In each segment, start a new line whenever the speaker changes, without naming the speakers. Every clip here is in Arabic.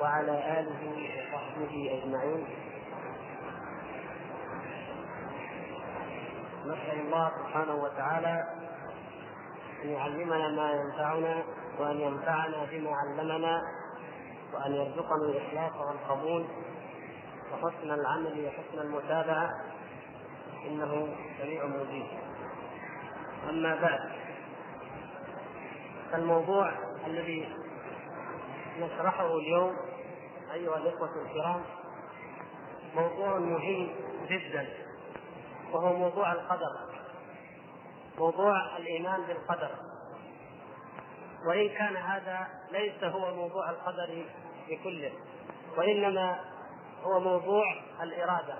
وعلى آله وصحبه أجمعين. نسأل الله سبحانه وتعالى أن يعلمنا ما ينفعنا وأن ينفعنا بما علمنا وأن يرزقنا الإخلاص والقبول وحسن العمل وحسن المتابعة. إنه سميع مجيب. أما بعد فالموضوع الذي نشرحه اليوم أيها الإخوة الكرام موضوع مهم جدا وهو موضوع القدر موضوع الإيمان بالقدر. وإن كان هذا ليس هو موضوع القدر بكله وإنما هو موضوع الإرادة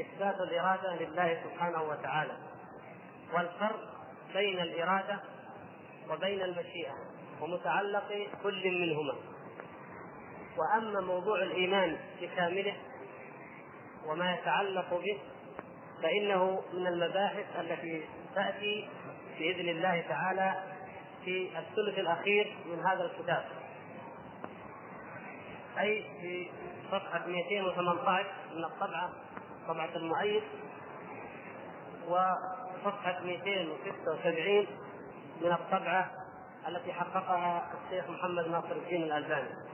إثبات الإرادة لله سبحانه وتعالى والفرق بين الإرادة وبين المشيئة ومتعلق كل منهما. وأما موضوع الإيمان بكامله وما يتعلق به فإنه من المباحث التي تأتي بإذن الله تعالى في الثلث الأخير من هذا الكتاب. أي في صفحة 218 من الطبعة طبعة المؤيد وصفحة 276 من الطبعة التي حققها الشيخ محمد ناصر الدين الألباني.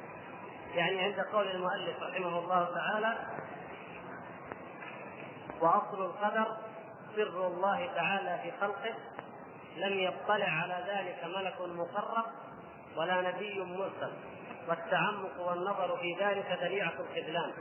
يعني عند قول المؤلف رحمه الله تعالى وأصل القدر سر الله تعالى في خلقه لم يطلع على ذلك ملك مقرب ولا نبي مرسل والتعمق والنظر في ذلك ذريعة الخذلان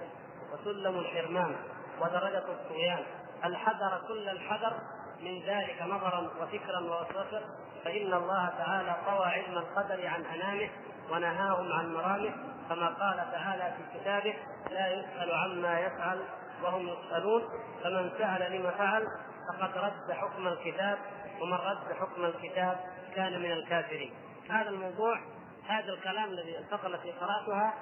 وسلم الحرمان ودرجة الطغيان. الحذر كل الحذر من ذلك نظرا وفكرا ووسوسة؟ فإن الله تعالى طوى علم القدر عن أنامه ونهاهم عن مرامه. كما قال تعالى في كتابه لا يسأل عما يفعل وهم يسألون فمن سأل لما فعل فقد رد حكم الكتاب ومن رد حكم الكتاب كان من الكافرين. هذا الموضوع هذا الكلام الذي الفقرة التي قرأتها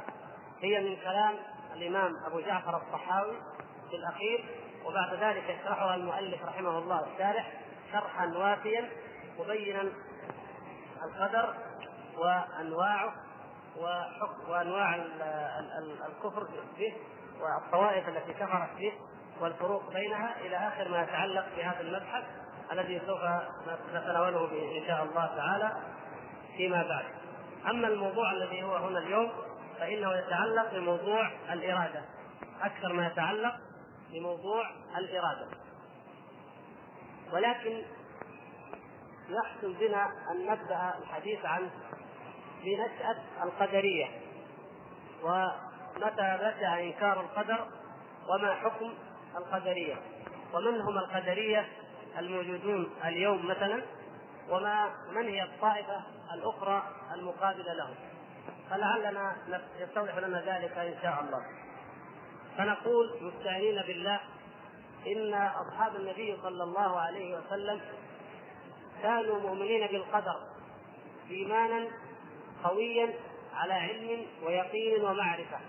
هي من كلام الإمام أبو جعفر الطحاوي في الأخير وبعد ذلك يشرحها المؤلف رحمه الله الشارح شرحا وافيا مبينا القدر وأنواعه. وحكم وأنواع الكفر به والطوائف التي كفرت به والفروق بينها إلى آخر ما يتعلق بهذا المبحث الذي سوف نتناوله إن شاء الله تعالى فيما بعد. أما الموضوع الذي هو هنا اليوم فإنه يتعلق بموضوع الإرادة أكثر ما يتعلق بموضوع الإرادة. ولكن يحسن بنا أن نبدأ الحديث عن بنشأة القدرية. ومتى بدأ إنكار القدر؟ وما حكم القدرية؟ ومن هم القدرية الموجودون اليوم مثلا؟ وما من هي الطائفة الأخرى المقابلة لهم؟ فلعلنا يستوضح لنا ذلك إن شاء الله. فنقول مستعينين بالله إن أصحاب النبي صلى الله عليه وسلم كانوا مؤمنين بالقدر إيمانا قويا على علم ويقين ومعرفة.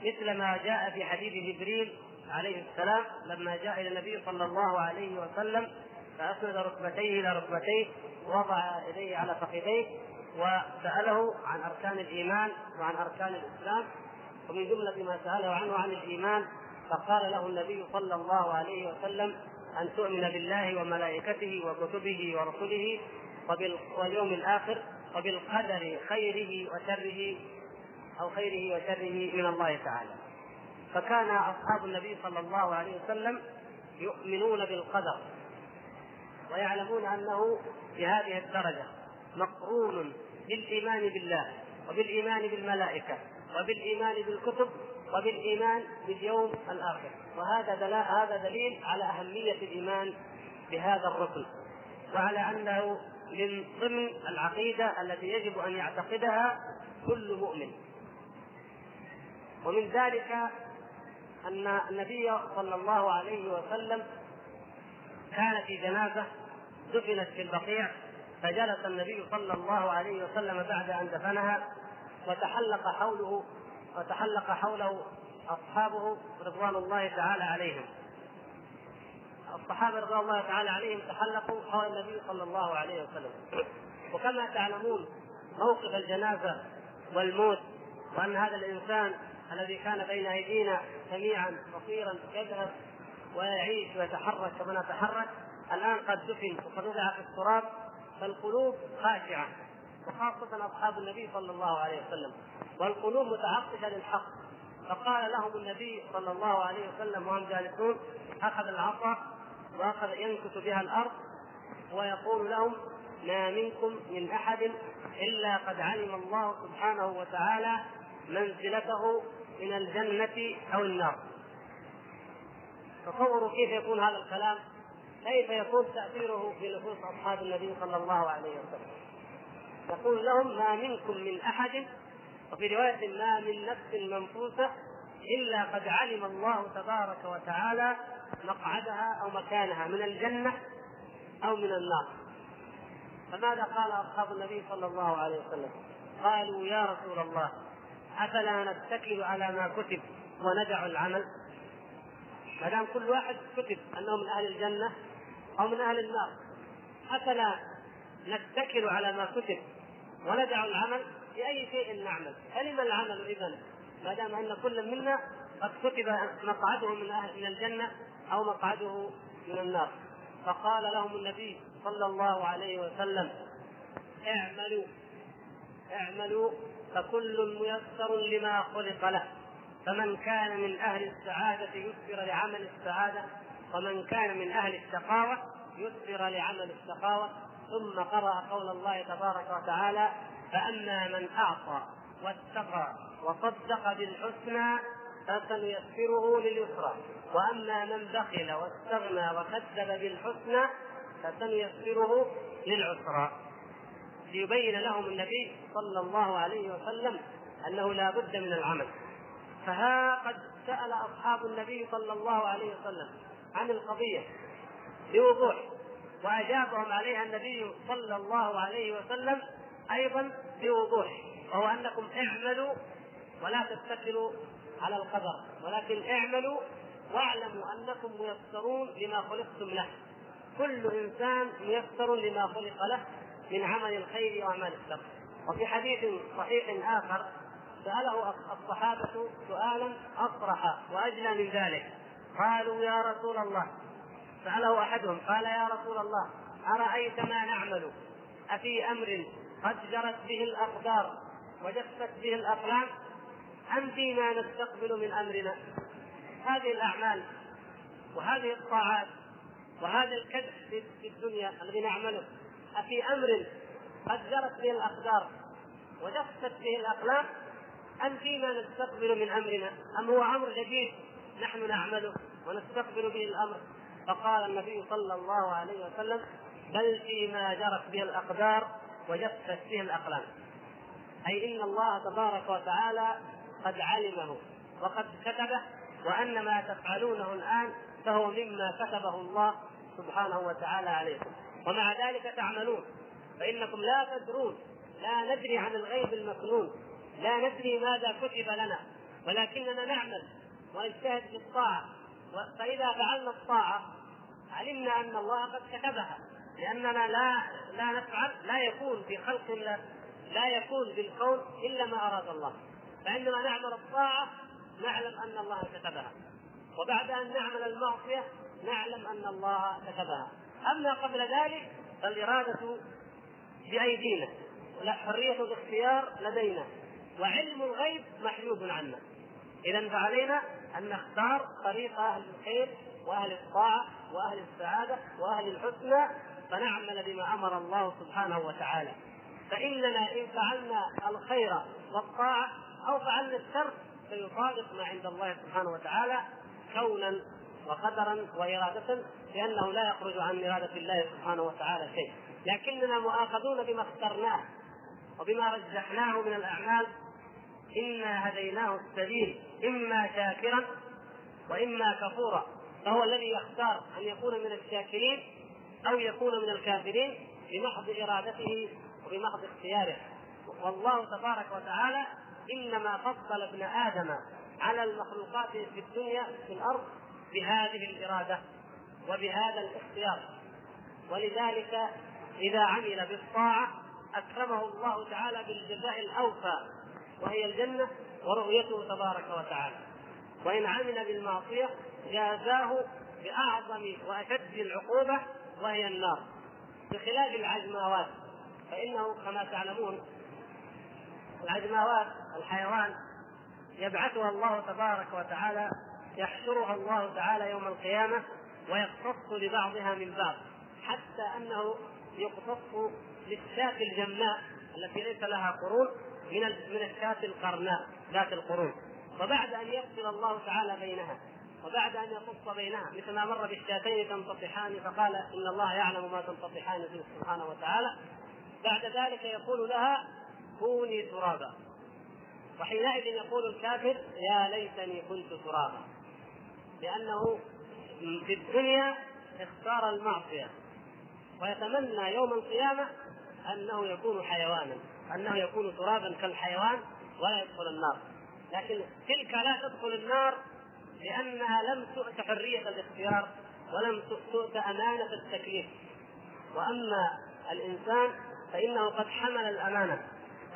مثل ما جاء في حديث جبريل عليه السلام لما جاء إلى النبي صلى الله عليه وسلم فأسند ركبتيه إلى ركبتيه ووضع يديه على فخذيه وسأله عن أركان الإيمان وعن أركان الإسلام. ومن جملة ما سأله عنه عن الإيمان فقال له النبي صلى الله عليه وسلم أن تؤمن بالله وملائكته وكتبه ورسله واليوم الآخر وبالقدر خيره وشره أو خيره وشره من الله تعالى. فكان أصحاب النبي صلى الله عليه وسلم يؤمنون بالقدر ويعلمون أنه في هذه الدرجة مقرون بالإيمان بالله وبالإيمان بالملائكة وبالإيمان بالكتب وبالإيمان باليوم الآخر. وهذا هذا دليل على أهمية الإيمان بهذا الركن. وعلى أنه من ضمن العقيدة التي يجب أن يعتقدها كل مؤمن. ومن ذلك أن النبي صلى الله عليه وسلم كان في جنازة دفنت في البقيع فجلس النبي صلى الله عليه وسلم بعد أن دفنها وتحلق حوله وتحلق حوله أصحابه رضوان الله تعالى عليهم. الصحابة رضي الله تعالى عليهم تحلقوا حول النبي صلى الله عليه وسلم. وكما تعلمون موقف الجنازة والموت وأن هذا الإنسان الذي كان بين أيدينا سميعا بصيرا يذهب ويعيش ويتحرك كما نتحرك الآن قد دفن وقد وضع في التراب فالقلوب خاشعة وخاصة أصحاب النبي صلى الله عليه وسلم. والقلوب متعطشة للحق. فقال لهم النبي صلى الله عليه وسلم وهم جالسون أخذ العصا وأخذ ينكت بها الأرض ويقول لهم ما منكم من أحد إلا قد علم الله سبحانه وتعالى منزلته من الجنة أو النار. تصوروا كيف يكون هذا الكلام؟ كيف يكون تأثيره في نفوس أصحاب النبي صلى الله عليه وسلم؟ يقول لهم ما منكم من أحد وفي رواية ما من نفس منفوسة إلا قد علم الله تبارك وتعالى مقعدها أو مكانها من الجنة أو من النار. فماذا قال أصحاب النبي صلى الله عليه وسلم؟ قالوا يا رسول الله أفلا نتكل على ما كتب وندع العمل؟ ما دام كل واحد كتب أنه من أهل الجنة أو من أهل النار أفلا نتكل على ما كتب وندع العمل؟ بأي شيء نعمل؟ فلما العمل إذا ما دام أن كل منا قد كتب مقعده من أهل من الجنة أو مقعده من النار. فقال لهم النبي صلى الله عليه وسلم اعملوا اعملوا فكل ميسر لما خلق له. فمن كان من أهل السعادة يسر لعمل السعادة ومن كان من أهل الشقاوه يسر لعمل الشقاوه ثم قرأ قول الله تبارك وتعالى فأما من أعطى واتقى وصدق بالحسنى فسنيسره لليسرى. وأما من بخل واستغنى وكذب بالحسنى فسنيسره للعسرى. ليبين لهم النبي صلى الله عليه وسلم أنه لا بد من العمل. فها قد سأل أصحاب النبي صلى الله عليه وسلم عن القضية بوضوح وأجابهم عليها النبي صلى الله عليه وسلم أيضا بوضوح وهو أنكم اعملوا ولا تتكلوا على القدر ولكن اعملوا واعلموا أنكم ميسرون لما خلقتم له. كل إنسان ميسر لما خلق له من عمل الخير وأعمال الشر. وفي حديث صحيح آخر سأله الصحابة سؤالا أصرح واجلى من ذلك. قالوا يا رسول الله. سأله أحدهم قال يا رسول الله أرأيت ما نعمل؟ أفي أمر قد جرت به الاقدار وجفت به الأقلام؟ ام فيما نستقبل من أمرنا. هذه الأعمال وهذه الطاعات وهذا الكدح في الدنيا الذي نعمله أفي أمر قد جرت به الأقدار وجفت به الأقلام أم فيما نستقبل من أمرنا؟ أم هو أمر جديد نحن نعمله ونستقبل به الأمر؟ فقال النبي صلى الله عليه وسلم بل فيما جرت به الأقدار وجفت به الأقلام. أي إن الله تبارك وتعالى قد علمه وقد كتبه وأن ما تفعلونه الآن فهو مما كتبه الله سبحانه وتعالى عليكم ومع ذلك تعملون فإنكم لا تدرون لا ندري عن الغيب المكنون لا ندري ماذا كتب لنا ولكننا نعمل ونجتهد في الطاعة. فإذا فعلنا الطاعة علمنا أن الله قد كتبها لأننا لا لا نفعل لا يكون في خلق الله لا يكون بالكون إلا ما أراد الله. فعندما نعمل الطاعة نعلم أن الله كتبها. وبعد أن نعمل المعصية نعلم أن الله كتبها. أما قبل ذلك فالإرادة بأيدينا. حرية الاختيار لدينا. وعلم الغيب محجوب عنا. إذا فعلينا أن نختار طريق أهل الخير وأهل الطاعة وأهل السعادة وأهل الحسنى فنعمل بما أمر الله سبحانه وتعالى. فإننا إن فعلنا الخير والطاعة أو فعلنا الشر فيصادق ما عند الله سبحانه وتعالى كونا وقدرا وإرادة لأنه لا يخرج عن إرادة الله سبحانه وتعالى شيء. لكننا مؤاخذون بما اخترناه وبما رجحناه من الأعمال. إنا هديناه السبيل إما شاكرا وإما كفورا. فهو الذي يختار أن يكون من الشاكرين أو يكون من الكافرين بمحض إرادته وبمحض اختياره. والله تبارك وتعالى إنما فضل ابن آدم على المخلوقات في الدنيا في الأرض بهذه الإرادة وبهذا الاختيار. ولذلك إذا عمل بالطاعة أكرمه الله تعالى بالجزاء الأوفى وهي الجنة ورؤيته تبارك وتعالى. وإن عمل بالمعصية جازاه بأعظم وأشد العقوبة وهي النار. بخلاف العجماوات فإنه كما تعلمون العجماوات الحيوان يبعثها الله تبارك وتعالى يحشرها الله تعالى يوم القيامة ويقتص لبعضها من بعض حتى أنه يقتص للشاة الجماء التي ليس لها قرون من من الشاة القرناء ذات القرون. وبعد أن يفصل الله تعالى بينها وبعد أن يقص بينها مثل ما مر بالشاتين تنتطحان فقال إن الله يعلم ما تنتطحان فيه سبحانه وتعالى بعد ذلك يقول لها كوني ترابا. وحينئذ يقول الكافر يا ليتني كنت ترابا. لأنه في الدنيا اختار المعصية. ويتمنى يوم القيامة أنه يكون حيوانا أنه يكون ترابا كالحيوان ولا يدخل النار. لكن تلك لا تدخل النار لأنها لم تؤت حرية الاختيار ولم تؤت أمانة التكليف. وأما الإنسان فإنه قد حمل الأمانة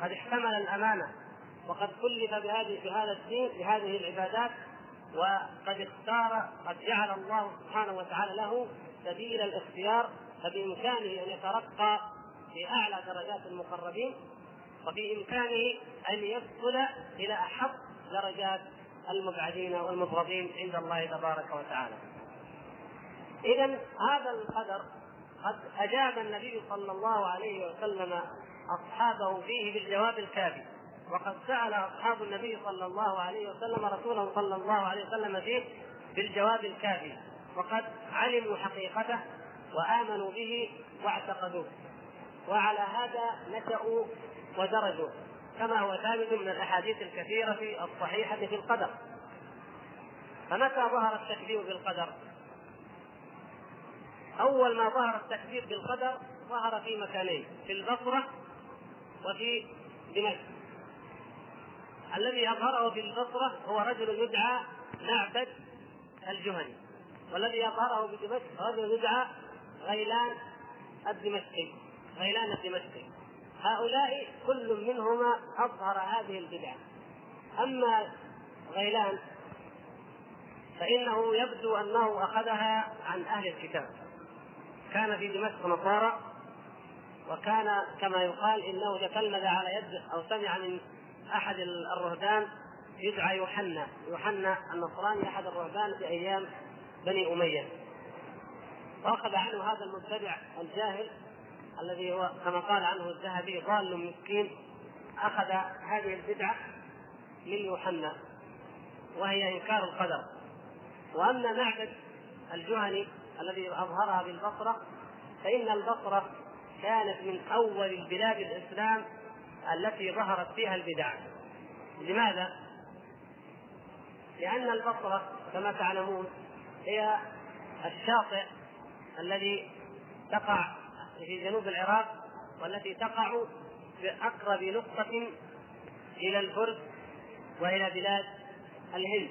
قد احتمل الأمانة. وقد كلف بهذه بهذا الدين بهذه العبادات وقد اختار قد جعل الله سبحانه وتعالى له سبيل الاختيار فبإمكانه أن يترقى في أعلى درجات المقربين وبإمكانه أن يدخل إلى أحب درجات المبعدين والمبغضين عند الله تبارك وتعالى. إذا هذا القدر قد أجاب النبي صلى الله عليه وسلم أصحابه فيه بالجواب الكافي وقد سأل أصحاب النبي صلى الله عليه وسلم رسوله صلى الله عليه وسلم فيه بالجواب الكافي وقد علموا حقيقته وآمنوا به واعتقدوه وعلى هذا نشأوا ودرجوا كما هو ثابت من الأحاديث الكثيرة الصحيحة في القدر فمتى ظهر التكذيب بالقدر؟ أول ما ظهر التكذيب بالقدر ظهر في مكانين في البصرة وفي دمشق الذي اظهره في البصرة هو رجل يدعى معبد الجهني. والذي اظهره في دمشق رجل يدعى غيلان الدمشقي. غيلان الدمشقي. هؤلاء كل منهما أظهر هذه البدعة. أما غيلان فإنه يبدو أنه أخذها عن أهل الكتاب. كان في دمشق نصارى وكان كما يقال إنه تتلمذ على يد أو سمع من أحد الرهبان يدعى يوحنا. يوحنا النصراني أحد الرهبان في أيام بني أمية. وأخذ عنه هذا المبتدع الجاهل الذي هو كما قال عنه الذهبي ضال مسكين أخذ هذه البدعة من يوحنا وهي إنكار القدر. وأما معبد الجهني الذي أظهرها بالبصرة فإن البصرة كانت من أول البلاد الإسلام التي ظهرت فيها البدع لماذا؟ لأن البصرة كما تعلمون هي الشاطئ الذي تقع في جنوب العراق والتي تقع بأقرب نقطة إلى الفرس وإلى بلاد الهند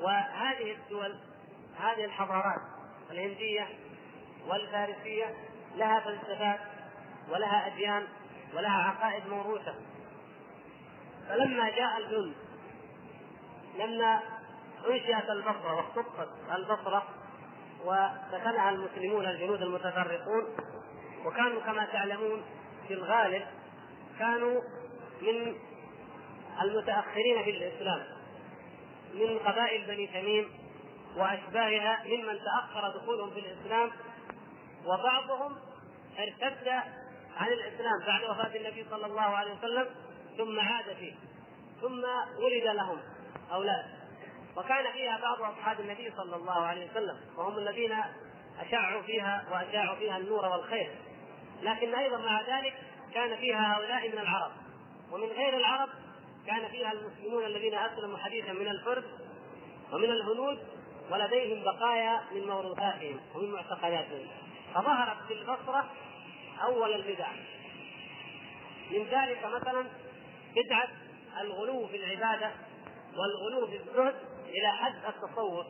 وهذه الدول هذه الحضارات الهندية والفارسية لها فلسفات ولها أديان ولها عقائد موروثة. فلما جاء الهند لما انشئت البصرة واختصت البصرة وسكنها المسلمون الجنود المتفرقون وكانوا كما تعلمون في الغالب كانوا من المتأخرين في الإسلام من قبائل بني تميم وأشباهها ممن تأخر دخولهم في الإسلام وبعضهم ارتد عن الإسلام بعد وفاة النبي صلى الله عليه وسلم ثم عاد فيه ثم ولد لهم أولاد. وكان فيها بعض أصحاب النبي صلى الله عليه وسلم وهم الذين اشعوا فيها وأشاعوا فيها النور والخير. لكن أيضا مع ذلك كان فيها هؤلاء من العرب. ومن غير العرب كان فيها المسلمون الذين أسلموا حديثا من الفرس ومن الهنود ولديهم بقايا من موروثاتهم ومن معتقداتهم. فظهرت في البصرة أول البدع من ذلك مثلا بدعه الغلو في العبادة والغلو في الزهد إلى حد التصوف.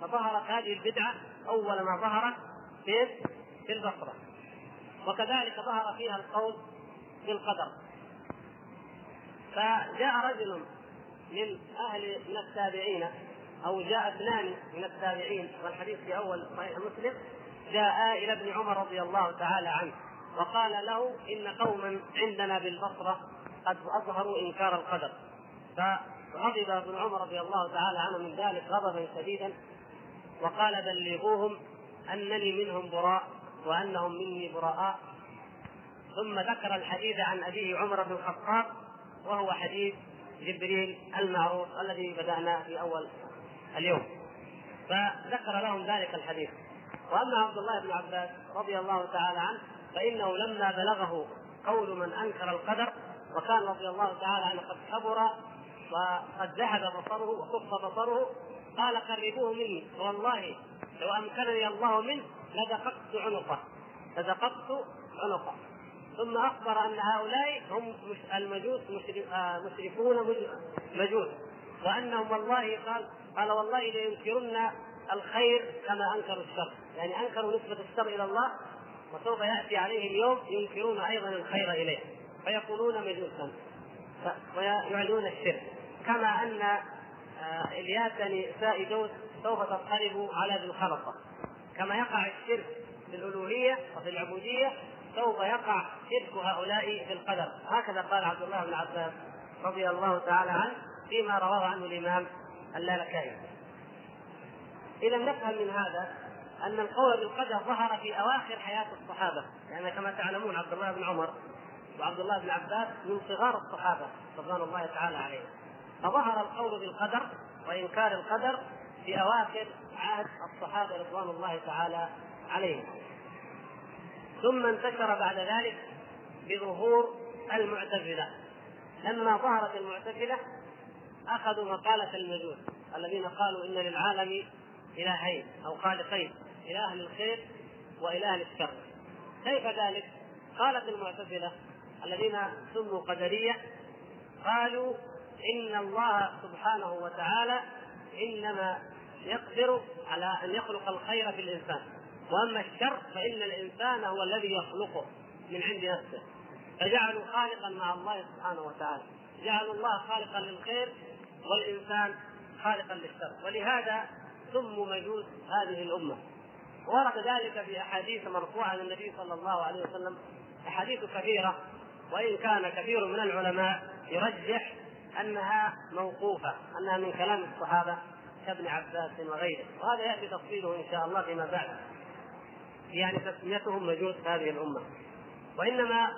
فظهرت هذه البدعة أول ما ظهرت في في البصرة. وكذلك ظهر فيها القول بالقدر فجاء رجل من أهل من التابعين أو جاء اثنان من التابعين والحديث في أول صحيح مسلم جاء إلى ابن عمر رضي الله تعالى عنه وقال له إن قوما عندنا بالبصرة قد أظهروا إنكار القدر. فغضب ابن عمر رضي الله تعالى عنه من ذلك غضبا شديدا وقال بلغوهم أنني منهم براء وأنهم مني براء. ثم ذكر الحديث عن ابيه عمر بن الخطاب وهو حديث جبريل المعروف الذي بدأنا في أول اليوم. فذكر لهم ذلك الحديث. وأما عبد الله بن عباس رضي الله تعالى عنه فإنه لما بلغه قول من أنكر القدر وكان رضي الله تعالى عنه قد كبر وقد ذهب بصره وكف بصره قال قربوه مني. والله لو أمكنني الله منه لدققت عنقه لدققت عنقه. ثم أخبر أن هؤلاء هم المجوس آه، مشركون مجوس. وأنهم والله قال قال والله لينكرن الخير كما أنكروا الشر. يعني أنكروا نسبة الشر إلى الله وسوف يأتي عليه اليوم ينكرون أيضا الخير إليه. فيقولون مجوسا ويعلنون الشرك. كما أن آه، إلياس نساء جوز سوف تضطرب على ذي الخلطه كما يقع الشرك في الالوهيه وفي العبودية سوف يقع شرك هؤلاء في القدر. هكذا قال عبد الله بن عباس رضي الله تعالى عنه فيما رواه عنه الإمام اللالكائي. إذا نفهم من هذا أن القول بالقدر ظهر في أواخر حياة الصحابة. لأن يعني كما تعلمون عبد الله بن عمر وعبد الله بن عباس من صغار الصحابة رضوان الله تعالى عليهم. فظهر القول بالقدر وإنكار القدر في أواخر عهد الصحابة رضوان الله تعالى عليهم. ثم انتشر بعد ذلك بظهور المعتزلة. لما ظهرت المعتزلة أخذوا مقالة المجوس الذين قالوا إن للعالم إلهين أو خالقين اله للخير واله للشر كيف ذلك؟ قالت المعتزلة الذين سموا قدرية قالوا إن الله سبحانه وتعالى إنما يقدر على أن يخلق الخير في الإنسان. وأما الشر فإن الإنسان هو الذي يخلقه من عند نفسه. فجعلوا خالقا مع الله سبحانه وتعالى. جعلوا الله خالقا للخير والإنسان خالقا للشر. ولهذا سموا مجوس هذه الأمة. ورد ذلك في أحاديث مرفوعة عن النبي صلى الله عليه وسلم. أحاديث كثيره وإن كان كثير من العلماء يرجح أنها موقوفة أنها من كلام الصحابة كابن عباس وغيره. وهذا يأتي تفصيله إن شاء الله فيما بعد. يعني تسميتهم مجوس هذه الأمة. وإنما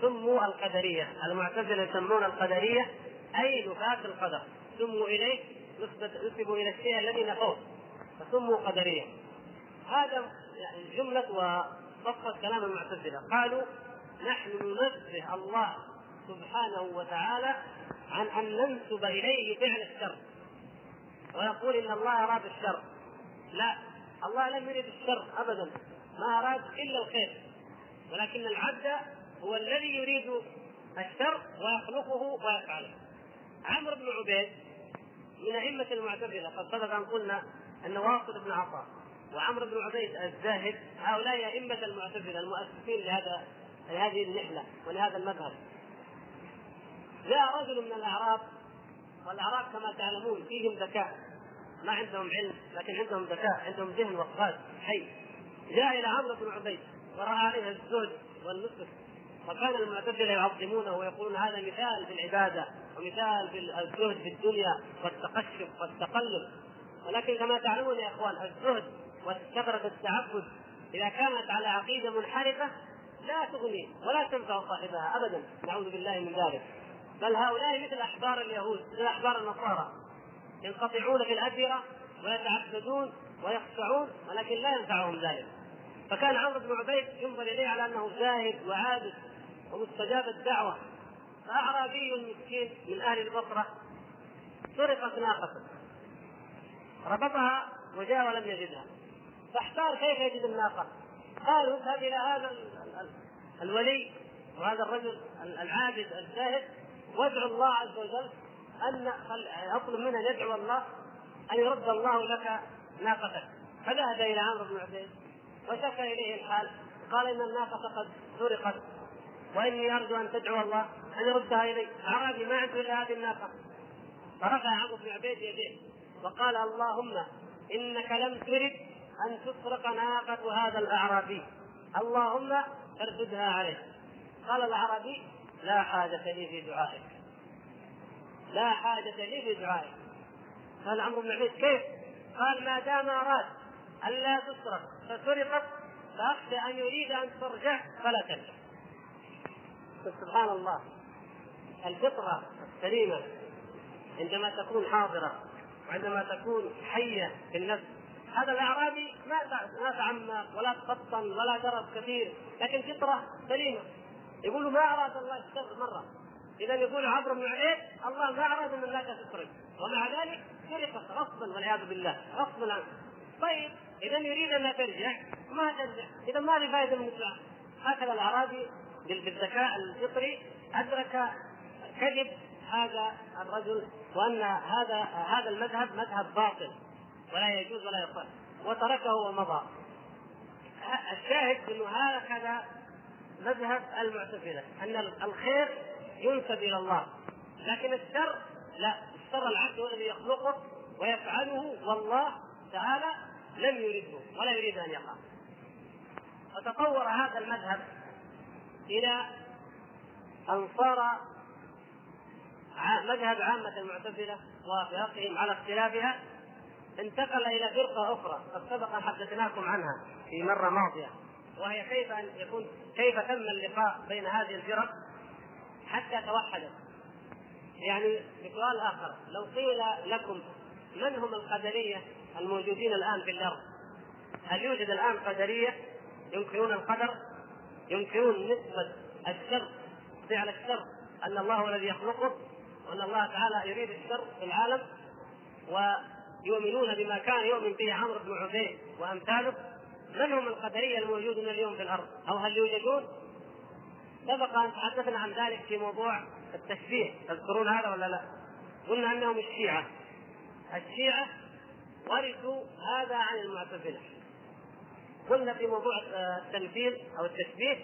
سموا القدرية. المعتزلة يسمون القدرية أي نفاة القدر. سموا إليه نسبوا إلى الشيء الذي نفوه. فسموا قدرية. هذا يعني جملة وصفت كلام المعتزلة. قالوا نحن ننزه الله سبحانه وتعالى عن أن ننسب إليه فعل الشر. ويقول إن الله أراد الشر. لا الله لم يرد الشر ابدا. ما أراد إلا الخير. ولكن العبد هو الذي يريد الشر ويخلقه ويفعله. عمرو بن عبيد من أئمة المعتزلة قد سبق أن قلنا أن واصل بن عطاء وعمرو بن عبيد الزاهد هؤلاء أئمة المعتزلة المؤسسين لهذا لهذه النحلة ولهذا المذهب. جاء رجل من الأعراب والأعراب كما تعلمون فيهم ذكاء. ما عندهم علم لكن عندهم ذكاء عندهم ذهن وقفات حي. جاء إلى عمرو بن عبيد ورأى عليه الزهد والنصف. وكان المعتزلة يعظمونه ويقولون هذا مثال في العبادة ومثال في الزهد في الدنيا والتقشف والتقلب. ولكن كما تعلمون يا إخوان الزهد وكثره التعبد إذا كانت على عقيدة منحرفة لا تغني ولا تنفع صاحبها ابدا نعوذ بالله من ذلك. بل هؤلاء مثل أحبار اليهود مثل أحبار النصارى ينقطعون في الاديره ويتعبدون ويخشعون ولكن لا ينفعهم ذلك. فكان عمرو بن عبيد ينظر إليه على أنه زاهد وعابد ومستجاب الدعوة فاعرابي مسكين من أهل البصرة سرقت ناقته ربطها وجاء ولم يجدها. فاحتار كيف يجد الناقة. قالوا اذهب إلى هذا الولي وهذا الرجل العابد الزاهد وادعو الله عز وجل أن اطلب منه أن يدعو الله أن يرد الله لك ناقتك. فذهب إلى عمرو بن عبيد وشكى إليه الحال. قال إن الناقة قد سرقت وإني أرجو أن تدعو الله أن يردها إلي. اعرابي ما عنده الا هذه الناقة. فرفع عمرو بن عبيد يديه. وقال اللهم إنك لم ترد أن تسرق ناقة هذا الأعرابي. اللهم ارددها عليه. قال الأعرابي لا حاجة لي في دعائك. لا حاجة لي في دعائك. قال عمرو بن عبيد كيف؟ قال ما دام أراد الا تسرق فسرقت فاخشى أن يريد أن ترجع فلا ترجع سبحان الله. الفطرة السليمة عندما تكون حاضرة وعندما تكون حية في النفس. هذا الأعرابي ما ما تعمق ولا تفطن ولا درس كثير لكن فطرة سليمة. يقول ما أراد الله الشر مرة. إذا يقول عمرو بن عبيد الله ما أراد ان الناس تسرق ومع ذلك سرقت غصبا والعياذ بالله غصبا طيب إذا يريد انها ترجع ما ترجع؟ إذا ما في فائدة من هكذا الأعرابي بالذكاء الفطري أدرك كذب هذا الرجل وأن هذا هذا المذهب مذهب باطل ولا يجوز ولا يصح وتركه ومضى. الشاهد إنه هكذا مذهب المعتزلة أن الخير ينسب إلى الله لكن الشر لا. الشر العبد هو الذي يخلقه ويفعله والله تعالى لم يرده ولا يريد أن يقع وتطور هذا المذهب إلى أن صار مذهب عامة المعتزلة وفرقهم على اختلافها انتقل إلى فرقة أخرى قد سبق أن حدثناكم عنها في مرة ماضية وهي كيف أن يكون كيف تم اللقاء بين هذه الفرق حتى توحدت؟ يعني بسؤال آخر لو قيل لكم من هم القدرية الموجودين الآن في الأرض؟ هل يوجد الآن قدرية ينكرون القدر؟ ينكرون نسبة الشر فعل الشر أن الله الذي يخلقه؟ وأن الله تعالى يريد الشر في العالم ويؤمنون بما كان يؤمن به عمرو بن عبيد وأمثاله. من هم القدرية الموجودون اليوم في الأرض؟ أو هل يوجدون؟ سبق أن تحدثنا عن ذلك في موضوع التشبيه. تذكرون هذا ولا لا؟ قلنا أنهم الشيعة. الشيعة ورثوا هذا عن المعتزلة. قلنا في موضوع التمثيل أو التشبيه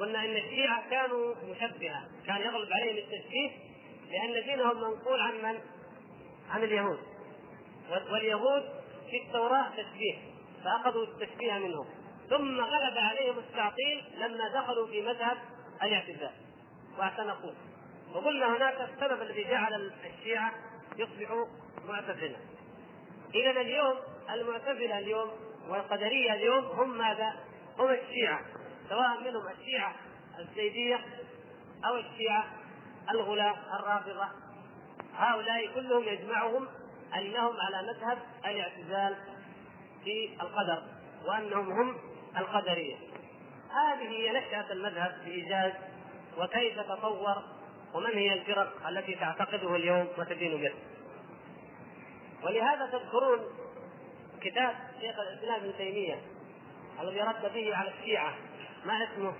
قلنا إن الشيعة كانوا مشبهة كان يغلب عليهم التشبيه لأن دينهم منقول عن من؟ عن اليهود. واليهود في التوراة تشبيه فأخذوا التشبيه منهم. ثم غلب عليهم التعطيل لما دخلوا في مذهب الاعتزال. واعتنقوا. وقلنا هناك السبب الذي جعل الشيعة يصبحوا معتزلة. إذا اليوم المعتزلة اليوم والقدرية اليوم هم ماذا؟ هم الشيعة. سواء منهم الشيعة الزيدية أو الشيعة الغلاة الرافضة. هؤلاء كلهم يجمعهم أنهم على مذهب الاعتزال في القدر وأنهم هم القدرية. هذه هي نشأة المذهب بإيجاز وكيف تطور ومن هي الفرق التي تعتقده اليوم وتدين به ولهذا تذكرون كتاب شيخ الإسلام ابن تيمية الذي رد به على الشيعة. ما اسمه؟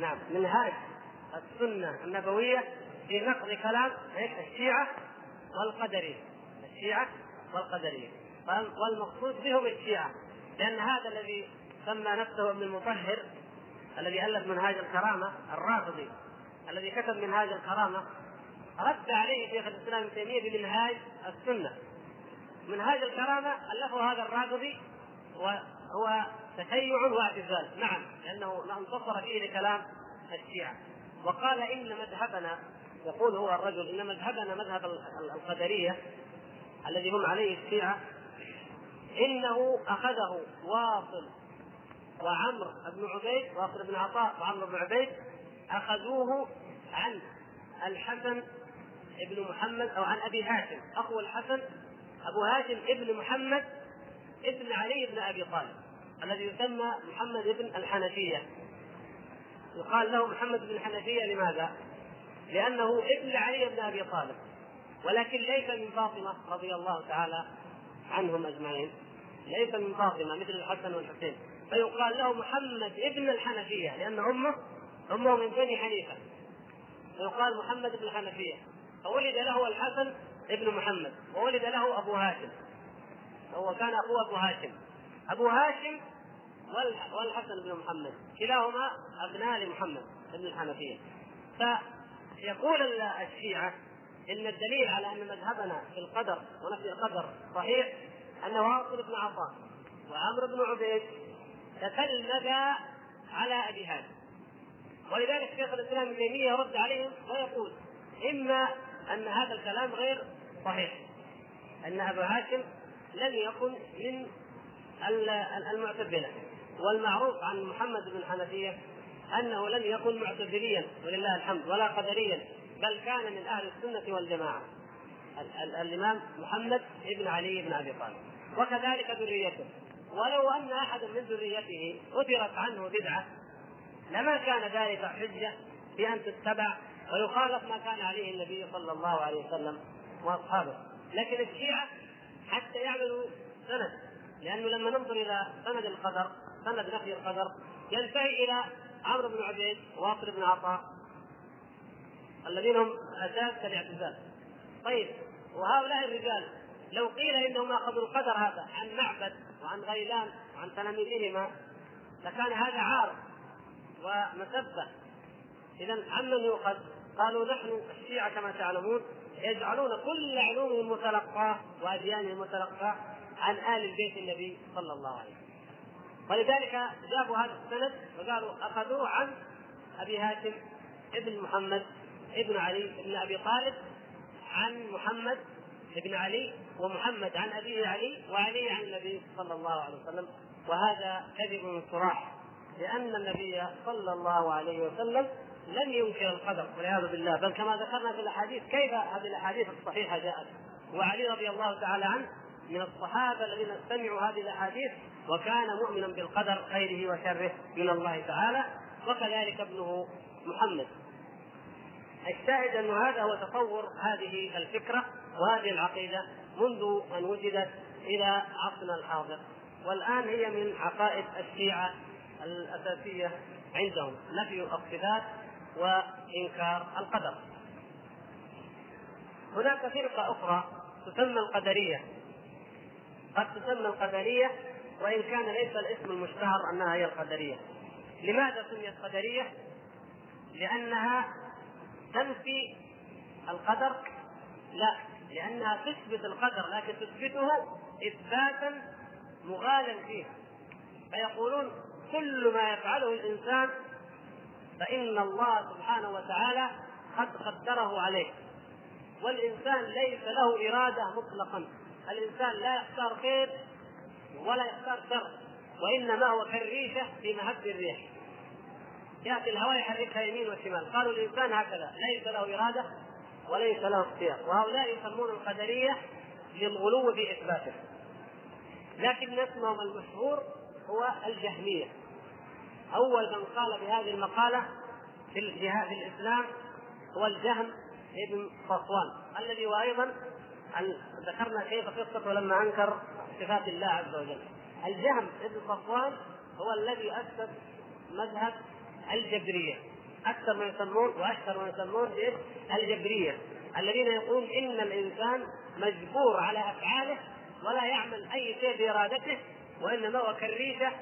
نعم منهاج. السنة النبوية في نقض كلام الشيعة والقدرية الشيعة والقدرية والمقصود بهم الشيعة. لأن هذا الذي سمى نفسه ابن المطهر الذي ألف منهاج الكرامة الرافضي الذي كتب منهاج الكرامة رد عليه شيخ الإسلام ابن تيمية بمنهاج السنة. منهاج الكرامة ألفه هذا الرافضي وهو تشيع واعتزال. نعم لأنه انتصر فيه لكلام الشيعة. وقال إن مذهبنا يقول هو الرجل إن مذهبنا مذهب القدرية الذي هم عليه الشيعة إنه أخذه واصل وعمرو بن عبيد واصل بن عطاء وعمرو بن عبيد أخذوه عن الحسن ابن محمد أو عن أبي هاشم. أخو الحسن أبو هاشم ابن محمد ابن علي بن أبي طالب الذي يسمى محمد بن الحنفية. يقال له محمد بن الحنفية لماذا؟ لأنه ابن علي بن أبي طالب. ولكن ليس من فاطمة رضي الله تعالى عنهم أجمعين. ليس من فاطمة مثل الحسن والحسين. فيقال له محمد ابن الحنفية لأن أمه أمه من بني حنيفة. فيقال محمد بن الحنفية فولد له الحسن ابن محمد وولد له أبو هاشم. هو كان أبوه أبو هاشم. أبو هاشم والحسن بن محمد. كلاهما أبناء لمحمد بن الحنفية. فيقول الشيعة إن الدليل على أن مذهبنا في القدر ونفي القدر صحيح أن واصل بن عطاء وعمرو بن عبيد تتلمذا على أبي هاشم ولذلك شيخ الإسلام ابن تيمية يرد عليهم ويقول إما أن هذا الكلام غير صحيح أن أبا هاشم لم يكن من المعتزلة. والمعروف عن محمد بن حنفية أنه لم يكن معتزليا ولله الحمد ولا قدريا بل كان من أهل السنة والجماعة. الإمام محمد بن علي بن أبي طالب. وكذلك ذريته. ولو أن أحدا من ذريته أثرت عنه بدعة لما كان ذلك حجة في أن تتبع ويخالف ما كان عليه النبي صلى الله عليه وسلم وأصحابه. لكن الشيعة حتى يعملوا سند لأنه لما ننظر إلى سند القدر سند نفي القدر ينتهي إلى عمرو بن عبيد واصل بن عطاء الذين هم أساس الاعتزال. طيب وهؤلاء الرجال لو قيل إنهم أخذوا القدر هذا عن معبد وعن غيلان وعن تلاميذهما لكان هذا عار ومسبة. اذا عمن يؤخذ؟ قالوا نحن الشيعة كما تعلمون يجعلون كل علومهم المتلقاة وأديانهم المتلقاة عن آل البيت النبي صلى الله عليه وسلم. ولذلك جابوا هذا السند وقالوا أخذوه عن أبي هاشم ابن محمد ابن علي ابن أبي طالب عن محمد ابن علي ومحمد عن أبيه علي وعلي عن النبي صلى الله عليه وسلم. وهذا كذب صراح لأن النبي صلى الله عليه وسلم لم ينكر القدر والعياذ بالله. بل كما ذكرنا في الأحاديث كيف هذه الأحاديث الصحيحة جاءت؟ وعلي رضي الله تعالى عنه من الصحابة الذين سمعوا هذه الأحاديث وكان مؤمنا بالقدر خيره وشره من الله تعالى وكذلك ابنه محمد. الشاهد أن هذا هو تصور هذه الفكرة وهذه العقيدة منذ أن وجدت إلى عصرنا الحاضر. والآن هي من عقائد الشيعة الأساسية عندهم نفي الصفات وإنكار القدر. هناك فرقة أخرى تسمى القدرية. قد تسمى القدرية وإن كان ليس الاسم المشتهر أنها هي القدرية. لماذا سميت قدرية؟ لأنها تنفي القدر. لا لأنها تثبت القدر لكن تثبته إثباتا مغالا فيه فيقولون كل ما يفعله الإنسان فإن الله سبحانه وتعالى قد قدره عليه. والإنسان ليس له إرادة مطلقا. الإنسان لا يختار خير ولا يختار شر وإنما هو كالريشة في مهب الريح. يأتي الهواء يحركها يمين وشمال. قالوا الإنسان هكذا ليس له إرادة وليس له اختيار. وهؤلاء يسمون القدرية للغلو في إثباته. لكن اسمهم المشهور هو الجهمية. أول من قال بهذه المقالة في الجهاد الإسلام هو الجهم ابن صفوان الذي وأيضا ذكرنا كيف قصته لما أنكر صفات الله عز وجل. الجهم ابن صفوان هو الذي أسس مذهب الجبرية. أكثر ما يسمون وأشهر ما يسمون الجبرية. الذين يقولون إن الإنسان مجبور على أفعاله ولا يعمل أي شيء بارادته وإنما هو كالريشه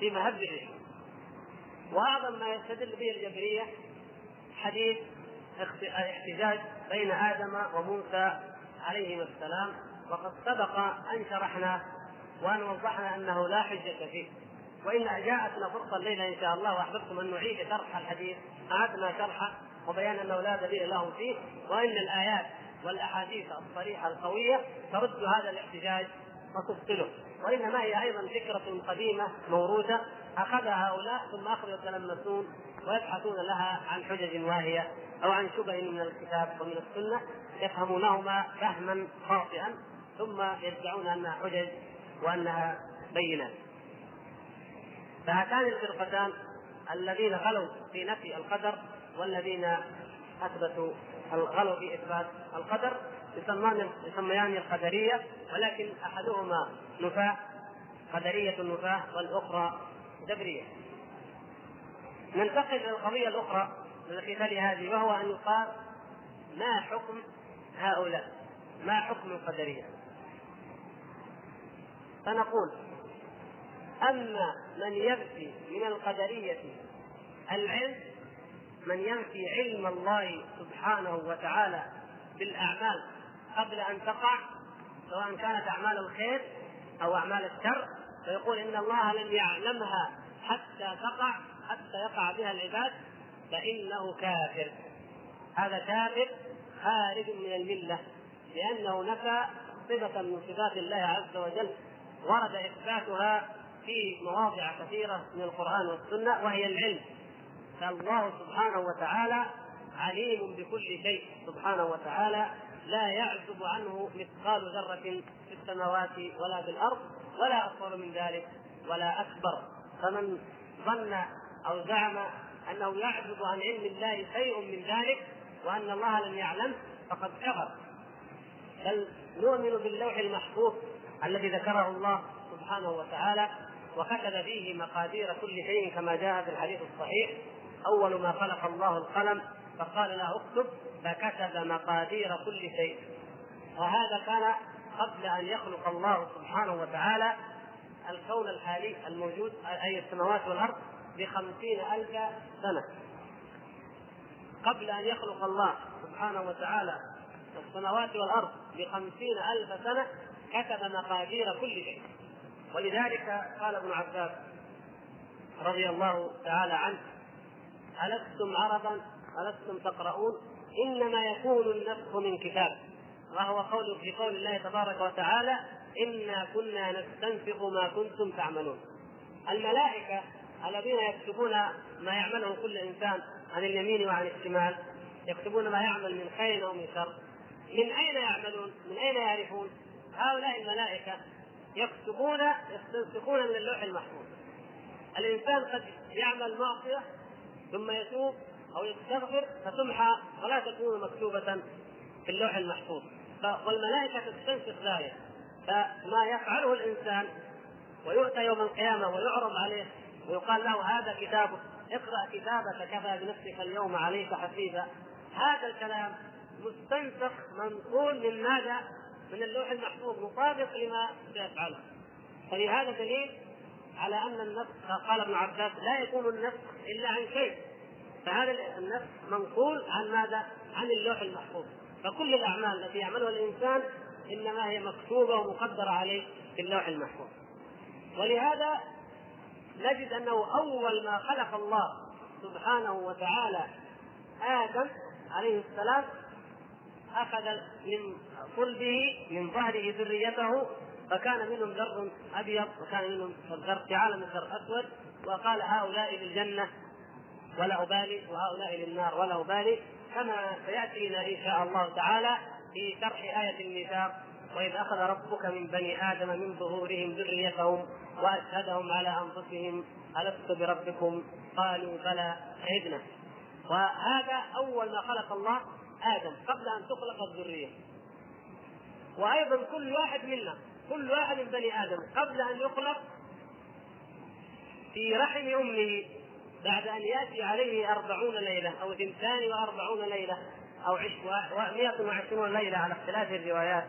في مهب الريح وأعظم ما يستدل به الجبرية حديث الاحتجاج بين آدم وموسى عليهما السلام وقد سبق أن شرحنا وأن وضحنا أنه لا حجة فيه. وإن جاءتنا فرصة الليلة إن شاء الله وأحببتم أن نعيد شرح الحديث. أعدنا شرحه وبيان انه لا دليل له فيه. وإن الآيات والأحاديث الصريحة القوية ترد هذا الاحتجاج وتبطله. وإنما هي أيضا فكرة قديمة موروثة. أخذها هؤلاء ثم اخذوا يتلمسون ويبحثون لها عن حجج واهية أو عن شبه من الكتاب ومن السنة. يفهمونهما فهما خاطئا ثم يدعون أنها حجج وأنها بينات فهاتان الفرقتان الذين غلوا في نفي القدر والذين أثبتوا الغلو في إثبات القدر يسمان يسميان القدرية ولكن أحدهما نفاة قدرية النفاة والأخرى جبرية. ننتقل إلى القضية الأخرى التي تلي هذه وهو أن يقال ما حكم هؤلاء ما حكم القدرية؟ فنقول أما من يبكي من القدرية العلم من ينفي علم الله سبحانه وتعالى بالأعمال قبل أن تقع سواء كانت أعمال الخير أو أعمال الشر فيقول إن الله لم يعلمها حتى تقع حتى يقع بها العباد فإنه كافر. هذا كافر خارج من الملة لأنه نفى صفة من صفات الله عز وجل ورد إثباتها في مواضع كثيرة من القرآن والسنة وهي العلم. فالله سبحانه وتعالى عليم بكل شيء سبحانه وتعالى لا يعزب عنه مثقال ذرة في السماوات ولا في الأرض ولا أصغر من ذلك ولا أكبر. فمن ظن أو زعم أنه يعزب عن علم الله شيء من ذلك وأن الله لم يعلم فقد كفر. بل نؤمن باللوح المحفوظ الذي ذكره الله سبحانه وتعالى وكتب فيه مقادير كل شيء كما جاء في الحديث الصحيح. أول ما خلق الله القلم فقال له اكتب فكتب مقادير كل شيء. وهذا كان قبل أن يخلق الله سبحانه وتعالى الكون الحالي الموجود أي السماوات والأرض بخمسين ألف سنة. قبل أن يخلق الله سبحانه وتعالى السماوات والأرض بخمسين ألف سنة كتب مقادير كل شيء. ولذلك قال ابن عباس رضي الله تعالى عنه ألستم عربا؟ ألستم تقرؤون؟ إنما يكون النسخ من كتاب. وهو قول في قول الله تبارك وتعالى إنا كنا نستنسخ ما كنتم تعملون. الملائكة الذين يكتبون ما يعمله كل إنسان عن اليمين وعن الشمال يكتبون ما يعمل من خير أو من شر من أين يعملون؟ من أين يعرفون؟ هؤلاء الملائكة يكتبون يستنسخون من اللوح المحفوظ الإنسان قد يعمل معصية ثم يتوب أو يستغفر فتمحى ولا تكون مكتوبة في اللوح المحفوظ والملائكة تستنسخ ذلك فما يفعله الإنسان ويؤتى يوم القيامة ويعرض عليه ويقال له هذا كتابك اقرأ كتابك كفى بنفسك اليوم عليك حسيبا هذا الكلام مستنسخ منقول من ماذا؟ من اللوح المحفوظ مطابق لما سيفعله. فلهذا دليل على أن النسخ قال ابن عباس لا يكون النسخ إلا عن شيء. فهذا النسخ منقول عن ماذا؟ عن اللوح المحفوظ. فكل الأعمال التي يعملها الإنسان إنما هي مكتوبة ومقدرة عليه في اللوح المحفوظ. ولهذا نجد أنه أول ما خلق الله سبحانه وتعالى آدم عليه السلام أخذ من صلبه من ظهره ذريته فكان منهم ذر أبيض وكان منهم ذر في عالم الذر أسود وقال هؤلاء للجنة ولا ابالي وهؤلاء للنار ولا ابالي كما سيأتينا إن شاء الله تعالى في شرح آية الميثاق وإذ أخذ ربك من بني آدم من ظهورهم ذريتهم وأشهدهم على أنفسهم ألست بربكم؟ قالوا بلى شهدنا وهذا أول ما خلق الله آدم قبل أن تخلق الذرية. وأيضا كل واحد منا كل واحد من بني آدم قبل أن يخلق في رحم أمه بعد أن يأتي عليه أربعون ليلة أو اثنتان وأربعون ليلة أو مئة وعشرون ليلة على اختلاف الروايات.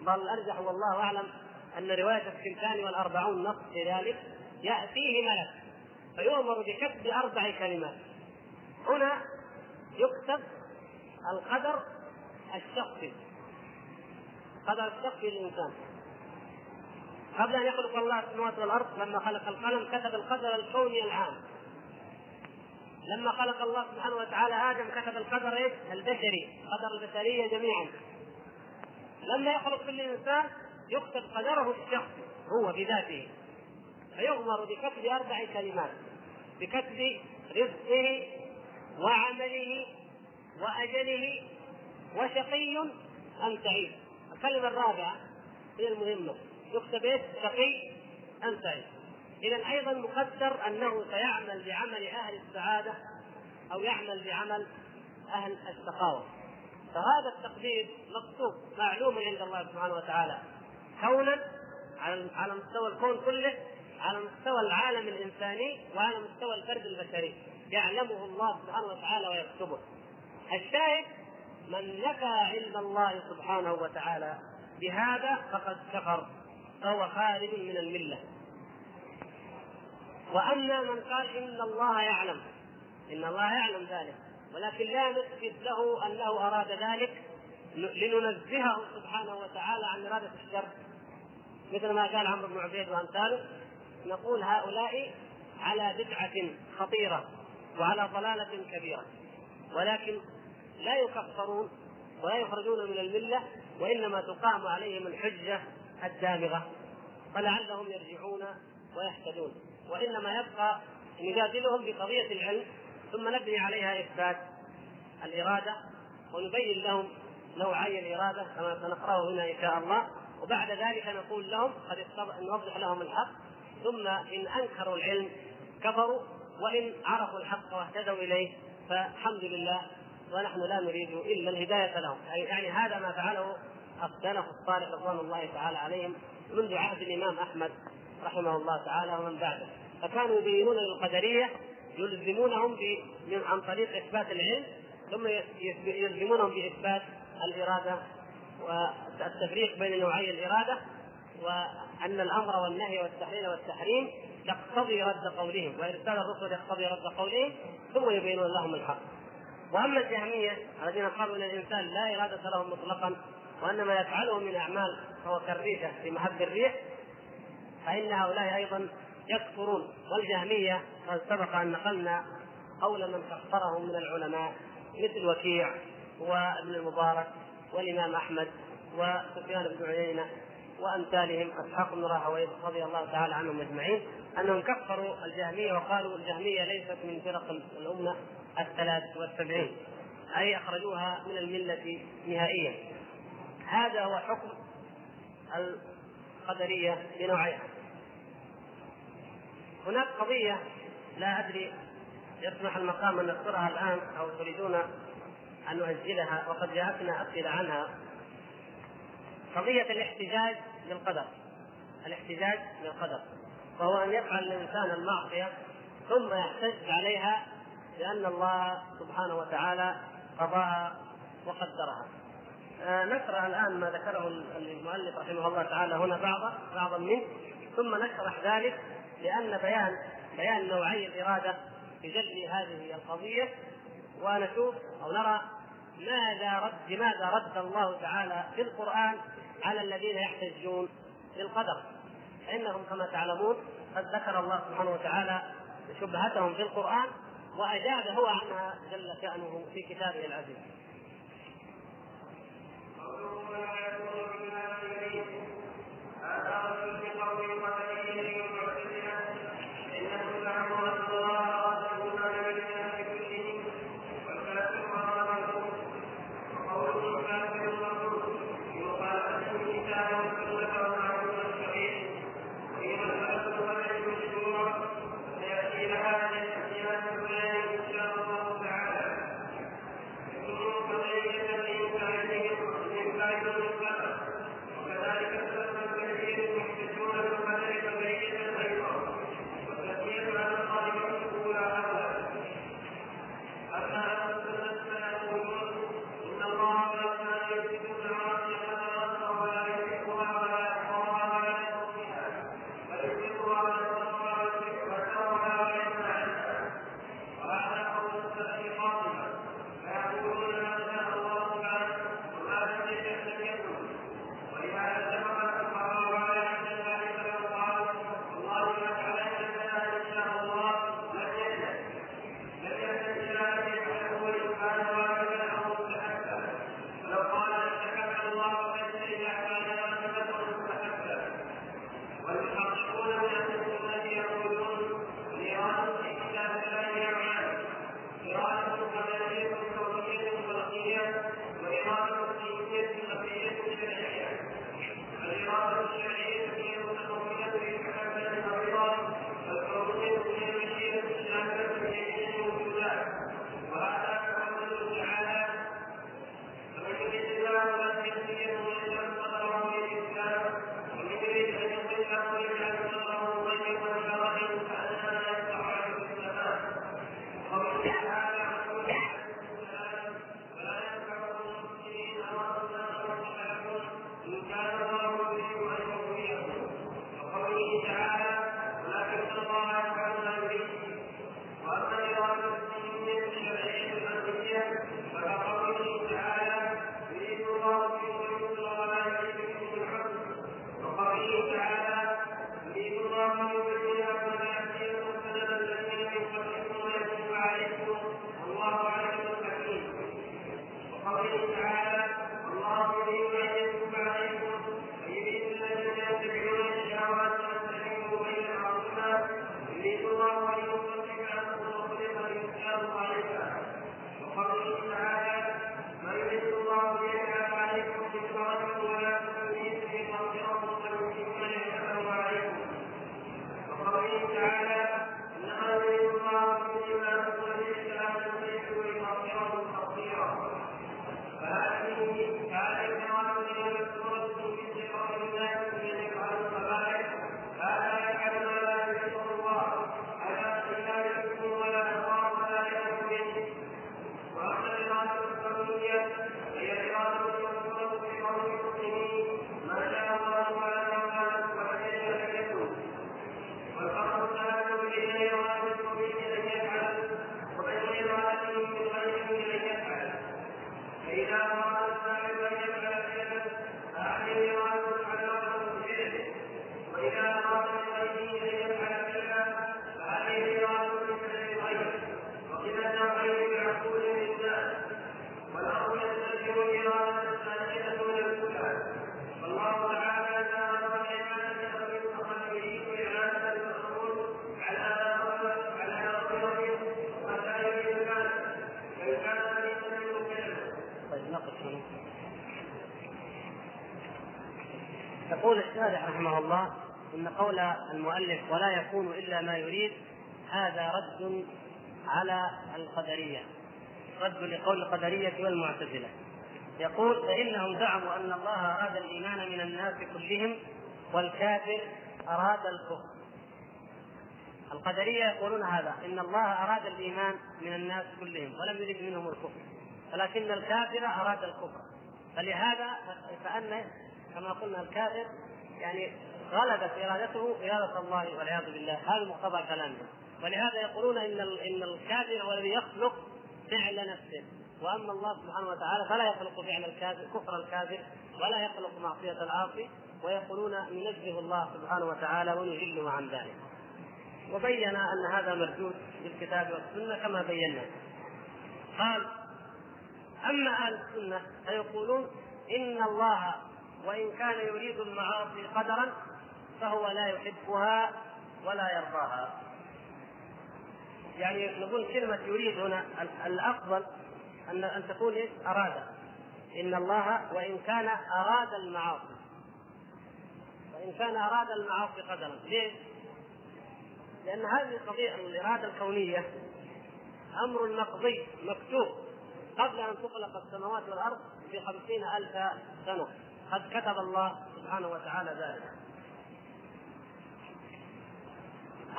بل الارجح والله أعلم أن رواية الثنتان والأربعون نص في ذلك يأتيه ملك فيؤمر بكتب أربع كلمات. هنا يكتب القدر الشخصي قدر الشخصي للإنسان. قبل أن يخلق الله السماوات والأرض لما خلق القلم كتب القدر الكوني العام. لما خلق الله سبحانه وتعالى آدم كتب القدر؟ البشري قدر البشرية جميعا. لما يخلق كل إنسان يكتب قدره الشخصي هو بذاته. فيؤمر بكتب أربع كلمات بكتب رزقه وعمله وأجله وشقي أم سعيد. الكلمة الرابعة هي المهمة. يكتب إيش؟ شقي أم سعيد. إذا أيضا مقدر أنه سيعمل بعمل أهل السعادة أو يعمل بعمل أهل الشقاوه فهذا التقدير مكتوب معلوم عند الله سبحانه وتعالى. كونا على مستوى الكون كله على مستوى العالم الإنساني وعلى مستوى الفرد البشري. يعلمه الله سبحانه وتعالى ويكتبه. الشاهد من نفى علم الله سبحانه وتعالى بهذا فقد كفر فهو خارج من الملة. وأما من قال إن الله يعلم إن الله يعلم ذلك ولكن لا نثبت له أنه أراد ذلك لننزهه سبحانه وتعالى عن إرادة الشر. مثل ما قال عمرو بن عبيد وأمثاله نقول هؤلاء على بدعة خطيرة وعلى ضلالة كبيرة ولكن لا يكفرون ولا يخرجون من الملة وإنما تقام عليهم الحجة الدامغة فلعلهم يرجعون ويهتدون. وإنما يبقى نجادلهم بقضية العلم ثم نبني عليها إثبات الإرادة ونبين لهم نوعي الإرادة كما سنقرأه هنا إن شاء الله. وبعد ذلك نقول لهم قد نوضح لهم الحق. ثم إن أنكروا العلم كفروا وإن عرفوا الحق واهتدوا إليه فالحمد لله ونحن لا نريد إلا الهداية لهم. يعني هذا ما فعله السلف الصالح رضوان الله تعالى عليهم منذ عهد الإمام أحمد رحمه الله تعالى ومن بعده. فكانوا يبينون للقدرية يلزمونهم من عن طريق إثبات العلم ثم يلزمونهم بإثبات الإرادة والتفريق بين نوعي الإرادة وأن الأمر والنهي والتحليل والتحريم يقتضي رد قولهم وإرسال الرسل يقتضي رد قولهم ثم يبينون لهم الحق. وأما الجهمية الذين قالوا إن الإنسان لا إرادة له مطلقا وإنما يفعله من أعمال فهو كالريشه في محب الريح فإن هؤلاء أيضا يكفرون. والجهمية قد سبق أن نقلنا قول من كفرهم من العلماء مثل وكيع وابن المبارك والإمام أحمد وسفيان بن عيينة وأمثالهم اسحاق بن راهوية رضي الله تعالى عنهم أجمعين أنهم كفروا الجهمية وقالوا الجهمية ليست من فرق الأمة الثلاث والسبعين أي أخرجوها من الملة نهائيا. هذا هو حكم القدرية بنوعيها هناك قضية لا أدري يسمح المقام أن نذكرها الآن أو تريدون أن نؤجلها وقد جاءتنا أسئلة عنها قضية الاحتجاج بالقدر الاحتجاج بالقدر وهو أن يفعل الإنسان المعصية ثم يحتج عليها لأن الله سبحانه وتعالى قضاها وقدرها. آه نقرأ الآن ما ذكره المؤلف رحمه الله تعالى هنا بعضا بعضا منه ثم نشرح ذلك لأن بيان بيان نوعي الإرادة يجلي هذه القضية ونشوف أو نرى ماذا رد لماذا رد الله تعالى في القرآن على الذين يحتجون بالقدر. فإنهم كما تعلمون قد ذكر الله سبحانه وتعالى شبهتهم في القرآن واجاب هو عنها جل شأنه في كتابه العزيز. أترى ولا يكون إلا ما يريد. هذا رد على القدرية رد لقول القدرية والمعتزلة. يقول فإنهم زعموا أن الله أراد الإيمان من الناس كلهم والكافر أراد الكفر. القدرية يقولون هذا إن الله أراد الإيمان من الناس كلهم ولم يرد منهم الكفر ولكن الكافر أراد الكفر. فلهذا فأن كما قلنا الكافر يعني غلبت إرادته إرادة الله والعياذ بالله. هذا مقتضى كلامهم ولهذا يقولون إن إن الكافر هو الذي يخلق فعل نفسه. وأما الله سبحانه وتعالى فلا يخلق فعل الكافر كفر الكافر ولا يخلق معصية العاصي ويقولون ننزه الله سبحانه وتعالى ونجله عن ذلك. وبين أن هذا مردود بالكتاب والسنة كما بينا. قال أما أهل السنة فيقولون إن الله وإن كان يريد المعاصي قدرا فهو لا يحبها ولا يرضاها. يعني نقول كلمة يريد هنا الأفضل أن أن تكون إيش؟ أراد إن الله وإن كان أراد المعاصي. وإن كان أراد المعاصي قدرا. ليش؟ لأن هذه القضية الإرادة الكونية أمر مقضي مكتوب. قبل أن تخلق السماوات والأرض بخمسين ألف سنة. قد كتب الله سبحانه وتعالى ذلك.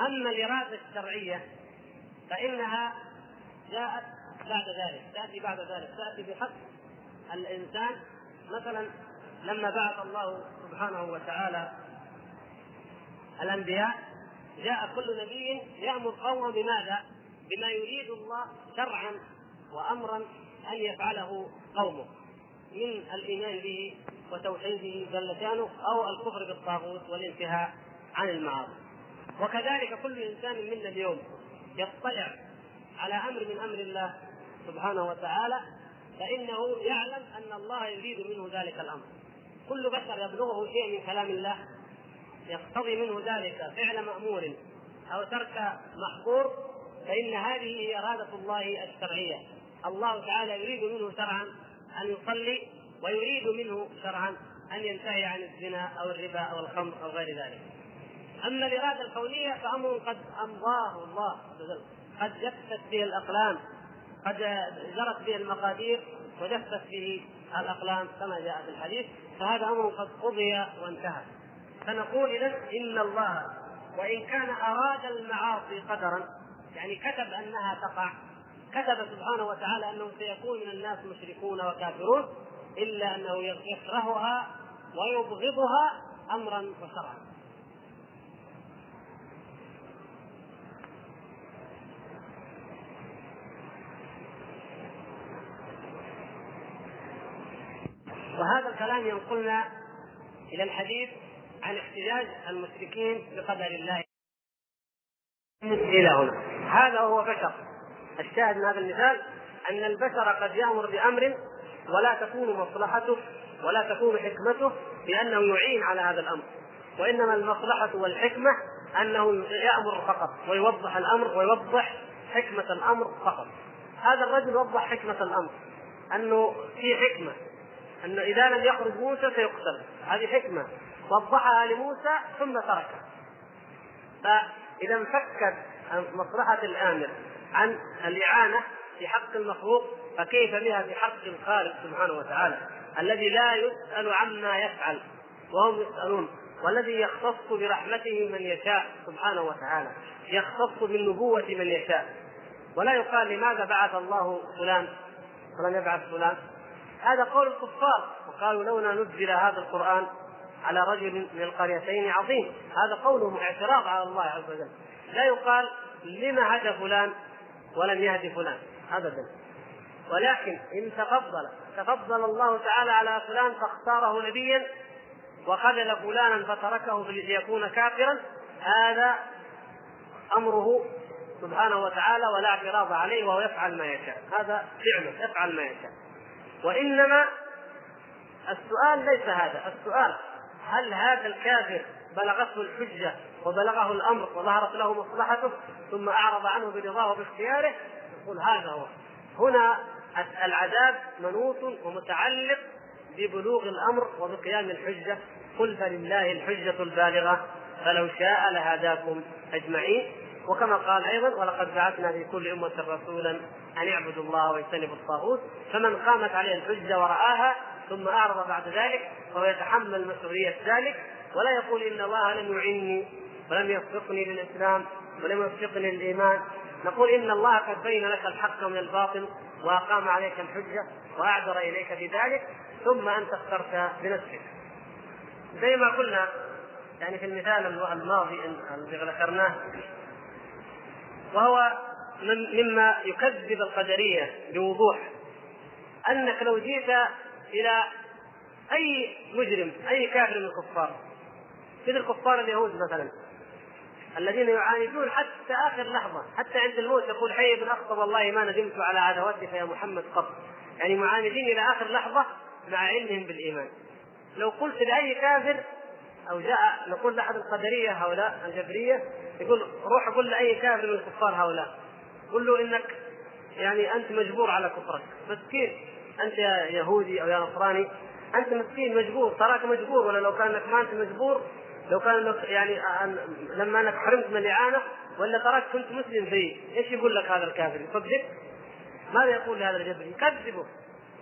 أما الإرادة الشرعية فإنها جاءت بعد ذلك تأتي بعد ذلك تأتي بحق الإنسان مثلا لما بعث الله سبحانه وتعالى الأنبياء جاء كل نبي يأمر قومه بماذا؟ بما يريد الله شرعا وأمرا أن يفعله قومه من الإيمان به وتوحيده جل شأنه أو الكفر بالطاغوت والانتهاء عن المعاصي وكذلك كل إنسان منا اليوم يطلع على أمر من أمر الله سبحانه وتعالى فإنه يعلم أن الله يريد منه ذلك الأمر كل بشر يبلغه شيء من كلام الله يقتضي منه ذلك فعل مأمور أو ترك محظور فإن هذه هي إرادة الله الشرعية الله تعالى يريد منه شرعا أن يصلي ويريد منه شرعا أن ينتهي عن الزنا أو الربا أو الخمر أو غير ذلك. أما الإرادة الكونية فأمر قد أمضاه الله عز وجل. قد جفت به الأقلام قد جرت به المقادير وجفت به الأقلام كما جاء في الحديث فهذا أمر قد قضي وانتهى. فنقول اذا إن الله وإن كان أراد المعاصي قدرا يعني كتب أنها تقع كتب سبحانه وتعالى أنه سيكون من الناس مشركون وكافرون إلا أنه يكرهها ويبغضها أمرا وشرعا وهذا الكلام ينقلنا إلى الحديث عن احتجاج المشركين بقدر الله. إلى هنا. هذا هو بشر. الشاهد من هذا المثال أن البشر قد يأمر بأمر ولا تكون مصلحته ولا تكون حكمته بأنه يعين على هذا الأمر. وإنما المصلحة والحكمة أنه يأمر فقط ويوضح الأمر ويوضح حكمة الأمر فقط. هذا الرجل وضح حكمة الأمر أنه في حكمة. أنه إذا لم يخرج موسى سيقتل. هذه حكمة. وضحها لموسى ثم تركها فإذا انفكت مصلحة الآمر عن الإعانة في حق المخلوق فكيف بها في حق الخالق سبحانه وتعالى؟ الذي لا يسأل عما يفعل وهم يسألون. والذي يختص برحمته من يشاء سبحانه وتعالى. يختص بالنبوة من يشاء. ولا يقال لماذا بعث الله فلان؟ ولم يبعث فلان. هذا قول الكفار. وقالوا لولا نزل هذا القرآن على رجل من القريتين عظيم. هذا قولهم اعتراض على الله عز وجل. لا يقال لما هدى فلان ولم يهد فلان. ابدا. ولكن إن تفضل تفضل الله تعالى على فلان فاختاره نبيا وخذل فلانا فتركه ليكون كافرا هذا أمره سبحانه وتعالى ولا اعتراض عليه وهو يفعل ما يشاء. هذا فعله يفعل ما يشاء. وإنما السؤال ليس هذا. السؤال هل هذا الكافر بلغته الحجة وبلغه الأمر وظهرت له مصلحته ثم أعرض عنه برضاه وباختياره يقول هذا هو. هنا العذاب منوط ومتعلق ببلوغ الأمر وبقيام الحجة. قل فلله الحجة البالغة فلو شاء لهداكم أجمعين. وكما قال أيضا ولقد بعثنا في كل أمة رسولا أن اعبدوا الله واجتنبوا الطاغوت فمن قامت عليه الحجة ورآها ثم أعرض بعد ذلك فهو يتحمل مسؤولية ذلك ولا يقول إن الله لم يعني ولم يوفقني للإسلام ولم يوفقني للإيمان. نقول إن الله قد بين لك الحق من الباطل وأقام عليك الحجة وأعذر إليك بذلك ثم أنت اخترت بنفسك. زي ما قلنا يعني في المثال الماضي الذي ذكرناه وهو مما يكذب القدرية بوضوح. أنك لو جيت إلى أي مجرم أي كافر من الكفار مثل كفار اليهود مثلا الذين يعاندون حتى آخر لحظة حتى عند الموت يقول حي بن أخطب والله ما ندمت على عداوتك يا محمد قط. يعني معاندين إلى آخر لحظة مع علمهم بالإيمان. لو قلت لأي كافر أو جاء نقول لأحد القدرية هؤلاء الجبرية يقول روح قل لأي كافر من الكفار هؤلاء. قل له إنك يعني أنت مجبور على كفرك. مسكين. أنت يا يهودي أو يا نصراني. أنت مسكين مجبور. تراك مجبور. ولا لو كانك ما أنت مجبور لو كان لك يعني لما أنك حرمت من الاعانه ولا تراك كنت مسلم زيي. إيش يقول لك هذا الكافر؟ يصدق؟ ماذا يقول لهذا الجبري يكذبه.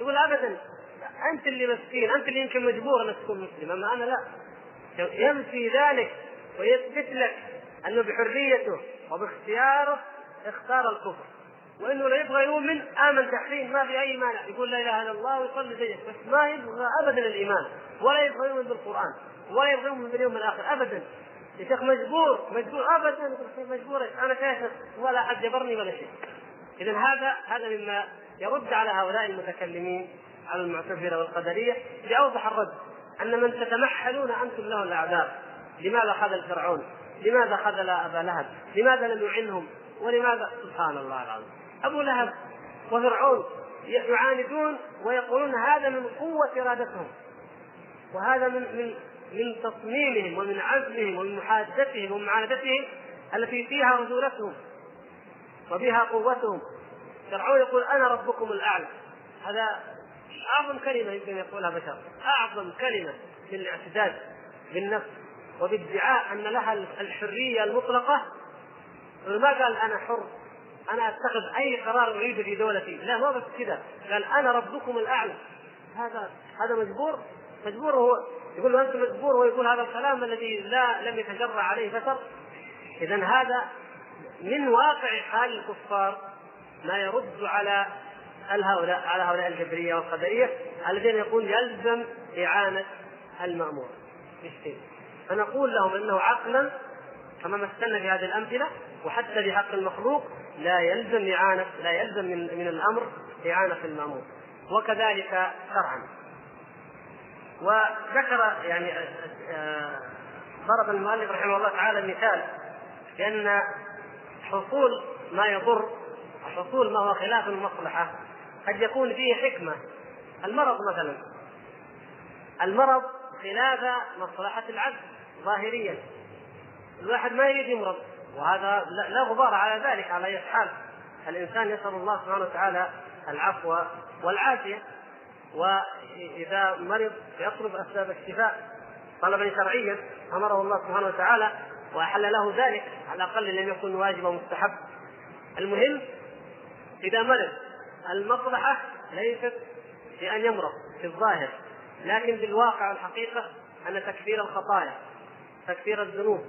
يقول ابدا أنت اللي مسكين أنت اللي يمكن مجبور إنك تكون مسلم. أما أنا لا. ينفي ذلك ويثبت لك أنه بحريته وباختياره اختار الكفر. وإنه لا يبغى يؤمن آمن تحريم ما في أي مانع. يقول لا إله إلا الله ويصلي زيك بس ما يبغى ابدا الإيمان. ولا يبغى يؤمن بالقرآن. ولا يبغى يؤمن باليوم الآخر. ابدا. يا شيخ مجبور. مجبور. ابدا. مجبور. أنا كافر ولا احد جبرني ولا شيء. اذا هذا هذا مما يرد على هؤلاء المتكلمين على المعتزلة والقدرية بأوضح الرد. أن من تتمحلون أنتم له الأعذار. لماذا خذل فرعون؟ لماذا خذل أبا لهب؟ لماذا لم يعنهم؟ ولماذا؟ سبحان الله العظيم. أبو لهب وفرعون يعاندون ويقولون هذا من قوة إرادتهم. وهذا من من من تصميمهم ومن عزمهم ومن محادثتهم ومعاندتهم التي فيها رجولتهم وبها قوتهم. فرعون يقول أنا ربكم الأعلى. هذا أعظم كلمة يمكن يقولها بشر. أعظم كلمة في الاعتداد بالنفس وبادعاء أن لها الحرية المطلقة ما قال أنا حر أنا أتخذ أي قرار أريده في دولتي. لا ما بس كذا قال أنا ربكم الأعلى. هذا هذا مجبور. مجبور هو. يقول له أنت مجبور هو يقول هذا الكلام الذي لا لم يتجرع عليه بشر اذا هذا من واقع حال الكفار ما يرد على هؤلاء على هؤلاء الجبرية والقدرية الذين يقول يلزم إعانة المأمور. فنقول لهم إنه عقلا كما مثلنا في هذه الأمثلة وحتى في حق المخلوق لا يلزم إعانة لا يلزم من من الأمر إعانة المأمور. وكذلك شرعا. وذكر يعني آه، ضرب المؤلف رحمه الله تعالى مثال بان حصول ما يضر حصول ما هو خلاف المصلحة قد يكون فيه حكمة. المرض مثلا. المرض خلاف مصلحة العبد ظاهريا. الواحد ما يريد يمرض. وهذا لا غبار على ذلك على أي حال. الإنسان يسأل الله سبحانه وتعالى العفو والعافية. وإذا مرض يطلب أسباب الشفاء طلبا شرعيا أمره الله سبحانه وتعالى وأحل له ذلك. على الأقل لم يكن واجبا مستحب المهم إذا مرض المصلحة ليست في ان يمرض في الظاهر. لكن بالواقع والحقيقة أن تكفير الخطايا تكفير الذنوب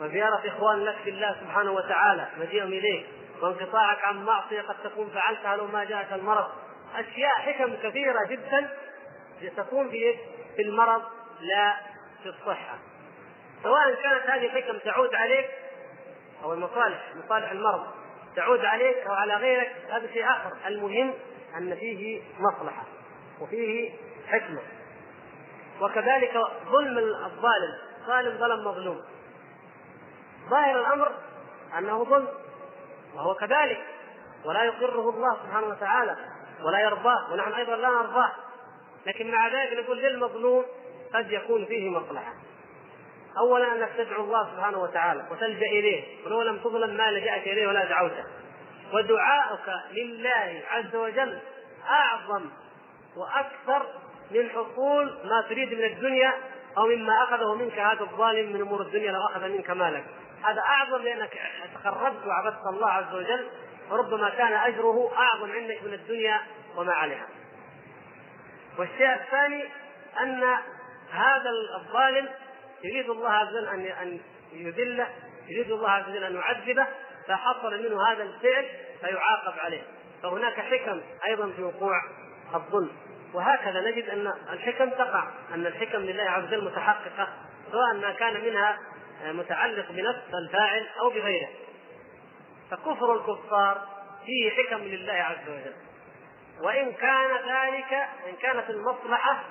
وزيارة إخوان لك في الله سبحانه وتعالى مجيئهم إليك. وانقطاعك عن معصية قد تكون فعلتها لو ما جاءك المرض. أشياء حكم كثيرة جدا تكون في في المرض لا في الصحة. سواء كانت هذه الحكم تعود عليك أو المصالح مصالح المرض تعود عليك أو على غيرك هذا شيء آخر. المهم أن فيه مصلحة وفيه حكمة. وكذلك ظلم الظالم. ظالم ظلم مظلوم. ظاهر الأمر أنه ظلم وهو كذلك ولا يقره الله سبحانه وتعالى ولا يرضاه ونحن أيضا لا نرضاه لكن مع ذلك نقول للمظلوم قد يكون فيه مصلحة. اولا أنك تدعو الله سبحانه وتعالى وتلجأ إليه ولو لم تظلم ما لجأك إليه ولا دعوته. ودعاؤك لله عز وجل أعظم وأكثر من حصول ما تريد من الدنيا أو مما أخذه منك هذا الظالم من أمور الدنيا لو أخذ منك مالك. هذا أعظم لأنك تقربت وعبدت الله عز وجل وربما كان أجره أعظم عندك من الدنيا وما عليها. والشيء الثاني أن هذا الظالم يريد الله عز وجل ان أن يذله يريد الله عز وجل أن يعذبه فحصل منه هذا الفعل فيعاقب عليه فهناك حكم أيضا في وقوع الظلم وهكذا نجد أن الحكم تقع أن الحكم لله عز وجل متحققة سواء ما كان منها متعلق بنفس الفاعل أو بغيره. فكفر الكفار فيه حكم لله عز وجل. وإن كان ذلك إن كانت المصلحة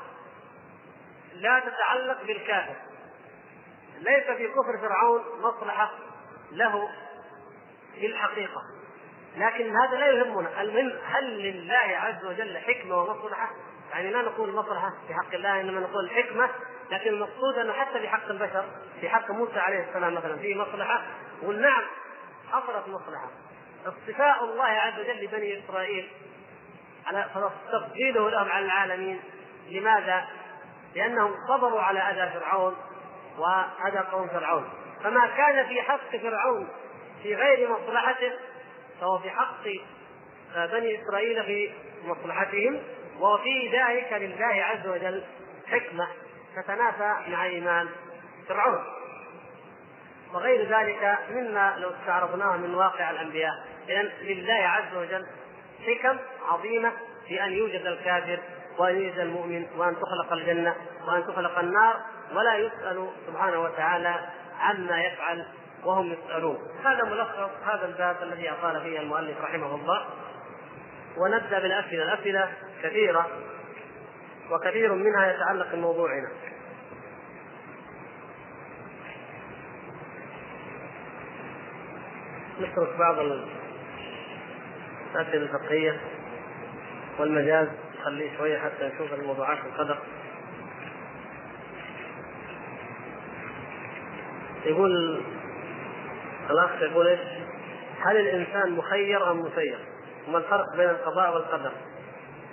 لا تتعلق بالكافر. ليس في كفر فرعون مصلحة له في الحقيقة. لكن هذا لا يهمنا. المهم هل لله عز وجل حكمة ومصلحة؟ يعني لا نقول مصلحة في حق الله إنما نقول حكمة لكن المقصود أنه حتى في حق البشر في حق موسى عليه السلام مثلا فيه مصلحة. نقول نعم حصلت مصلحة. اصطفاء الله عز وجل لبني إسرائيل على تفضيله لهم على العالمين. لماذا؟ لأنهم صبروا على أذى فرعون وأذى قوم فرعون. فما كان في حق فرعون في غير مصلحته فهو في حق بني إسرائيل في مصلحتهم وفي ذلك لله عز وجل حكمة. تتنافى مع إيمان فرعون. وغير ذلك مما لو استعرضناه من واقع الأنبياء. اذا لله عز وجل حكم عظيمة في أن يوجد الكافر وأن يوجد المؤمن وأن تخلق الجنة وأن تخلق النار ولا يسأل سبحانه وتعالى عما يفعل وهم يسألون. هذا ملخص هذا الباب الذي أطال فيه المؤلف رحمه الله. ونبدأ بالاسئله الاسئله كثيرة. وكثير منها يتعلق بموضوعنا نترك بعض الأسئلة الفقهية والمجاز نخليه شوية حتى نشوف الموضوعات القدر يقول الأخ يقول إيش؟ هل الإنسان مخير أم مسير؟ وما الفرق بين القضاء والقدر؟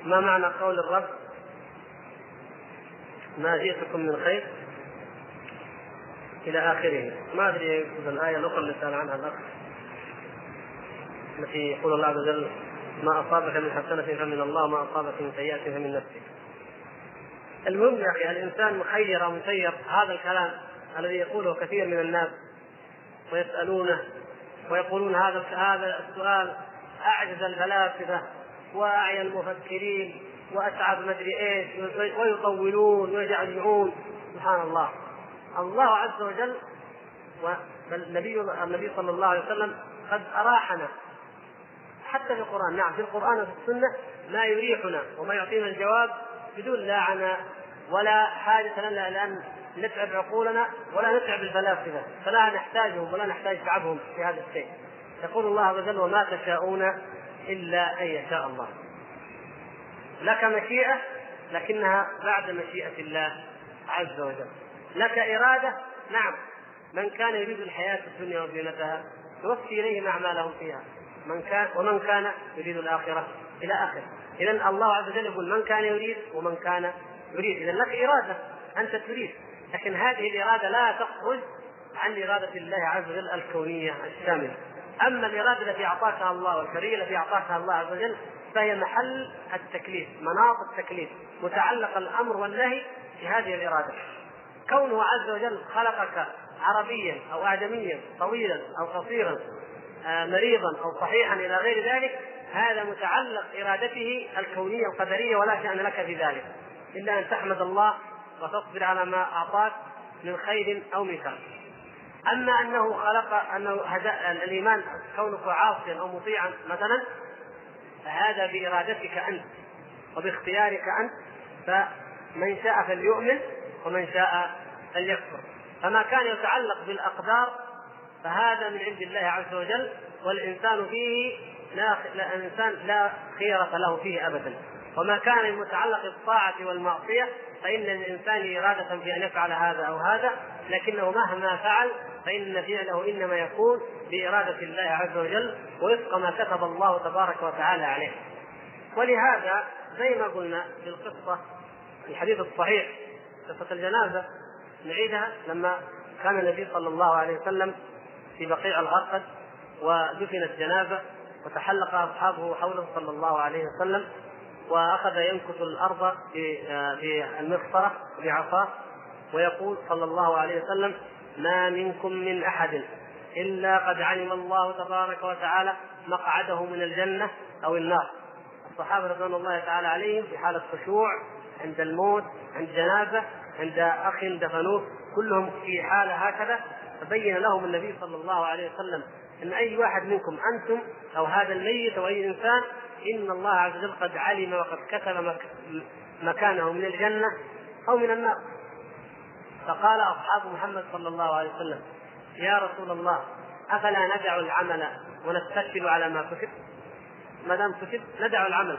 ما معنى قول الرب ما جئتكم من خير إلى آخره. ما أدري الآية الأخرى اللي سأل عنها الأخ التي يقول الله عز وجل ما أصابك من حسنة فمن الله وما أصابك من سيئة فمن نفسك. المهم يا أخي الإنسان مخير أو مسير هذا الكلام الذي يقوله كثير من الناس ويسألونه ويقولون هذا هذا السؤال أعجز الفلاسفة وأعيا المفكرين. وأتعب مدري إيش ويطولون ويجعلون سبحان الله. الله عز وجل والنبي النبي صلى الله عليه وسلم قد أراحنا. حتى في القرآن. نعم في القرآن وفي السنة ما يريحنا وما يعطينا الجواب بدون لا عناء ولا حاجة لنا لأن نتعب عقولنا ولا نتعب الفلاسفة فلا نحتاجهم ولا نحتاج تعبهم في هذا الشيء. يقول الله عز وجل وما تشاءون إلا أن يشاء الله. لك مشيئة لكنها بعد مشيئة الله عز وجل. لك إرادة؟ نعم. من كان يريد الحياة الدنيا وزينتها يوفي إليهم أعمالهم فيها. من كان ومن كان يريد الآخرة؟ إلى آخره إذا الله عز وجل يقول من كان يريد ومن كان يريد. إذا لك إرادة. أنت تريد. لكن هذه الإرادة لا تخرج عن إرادة الله عز وجل الكونية الشاملة. أما الإرادة التي أعطاكها الله والحرية التي أعطاكها الله عز وجل فهي محل التكليف مناط التكليف متعلق الأمر والنهي في هذه الإرادة. كونه عز وجل خلقك عربيا أو أعجميا طويلا أو قصيرا آه، مريضا أو صحيحا إلى غير ذلك هذا متعلق إرادته الكونية القدرية ولا شأن لك في ذلك. إلا أن تحمد الله وتصبر على ما أعطاك من خير أو من شر أما أنه خلق أنه الإيمان كونك عاصيا أو مطيعا مثلا فهذا بإرادتك أنت وباختيارك أنت فمن شاء فليؤمن ومن شاء فليكفر. فما كان يتعلق بالأقدار فهذا من عند الله عز وجل والإنسان فيه لا الإنسان لا خيرة له فيه أبدا. وما كان متعلق بالطاعة والمعصية فإن للإنسان إرادة في أن يفعل هذا أو هذا لكنه مهما فعل فإن فعله إنما يكون بإرادة الله عز وجل وفق ما كتب الله تبارك وتعالى عليه. ولهذا زي ما قلنا في القصة الحديث الصحيح قصة الجنازة نعيدها لما كان النبي صلى الله عليه وسلم في بقيع الغرقد ودفنت جنازة وتحلق أصحابه حوله صلى الله عليه وسلم وأخذ ينكث الأرض بالمخصره بعصاه ويقول صلى الله عليه وسلم ما منكم من أحد إلا قد علم الله تبارك وتعالى مقعده من الجنة أو النار. الصحابة رضوان الله تعالى عليهم في حاله خشوع عند الموت عند جنازة عند أخ دفنوه كلهم في حاله هكذا. فبين لهم النبي صلى الله عليه وسلم أن أي واحد منكم أنتم أو هذا الميت أو أي إنسان إن الله عز وجل قد علم وقد كتب مكانه من الجنة أو من النار. فقال أصحاب محمد صلى الله عليه وسلم يا رسول الله أفلا ندع العمل ونتكل على ما كتب ما دام كتب ندع العمل.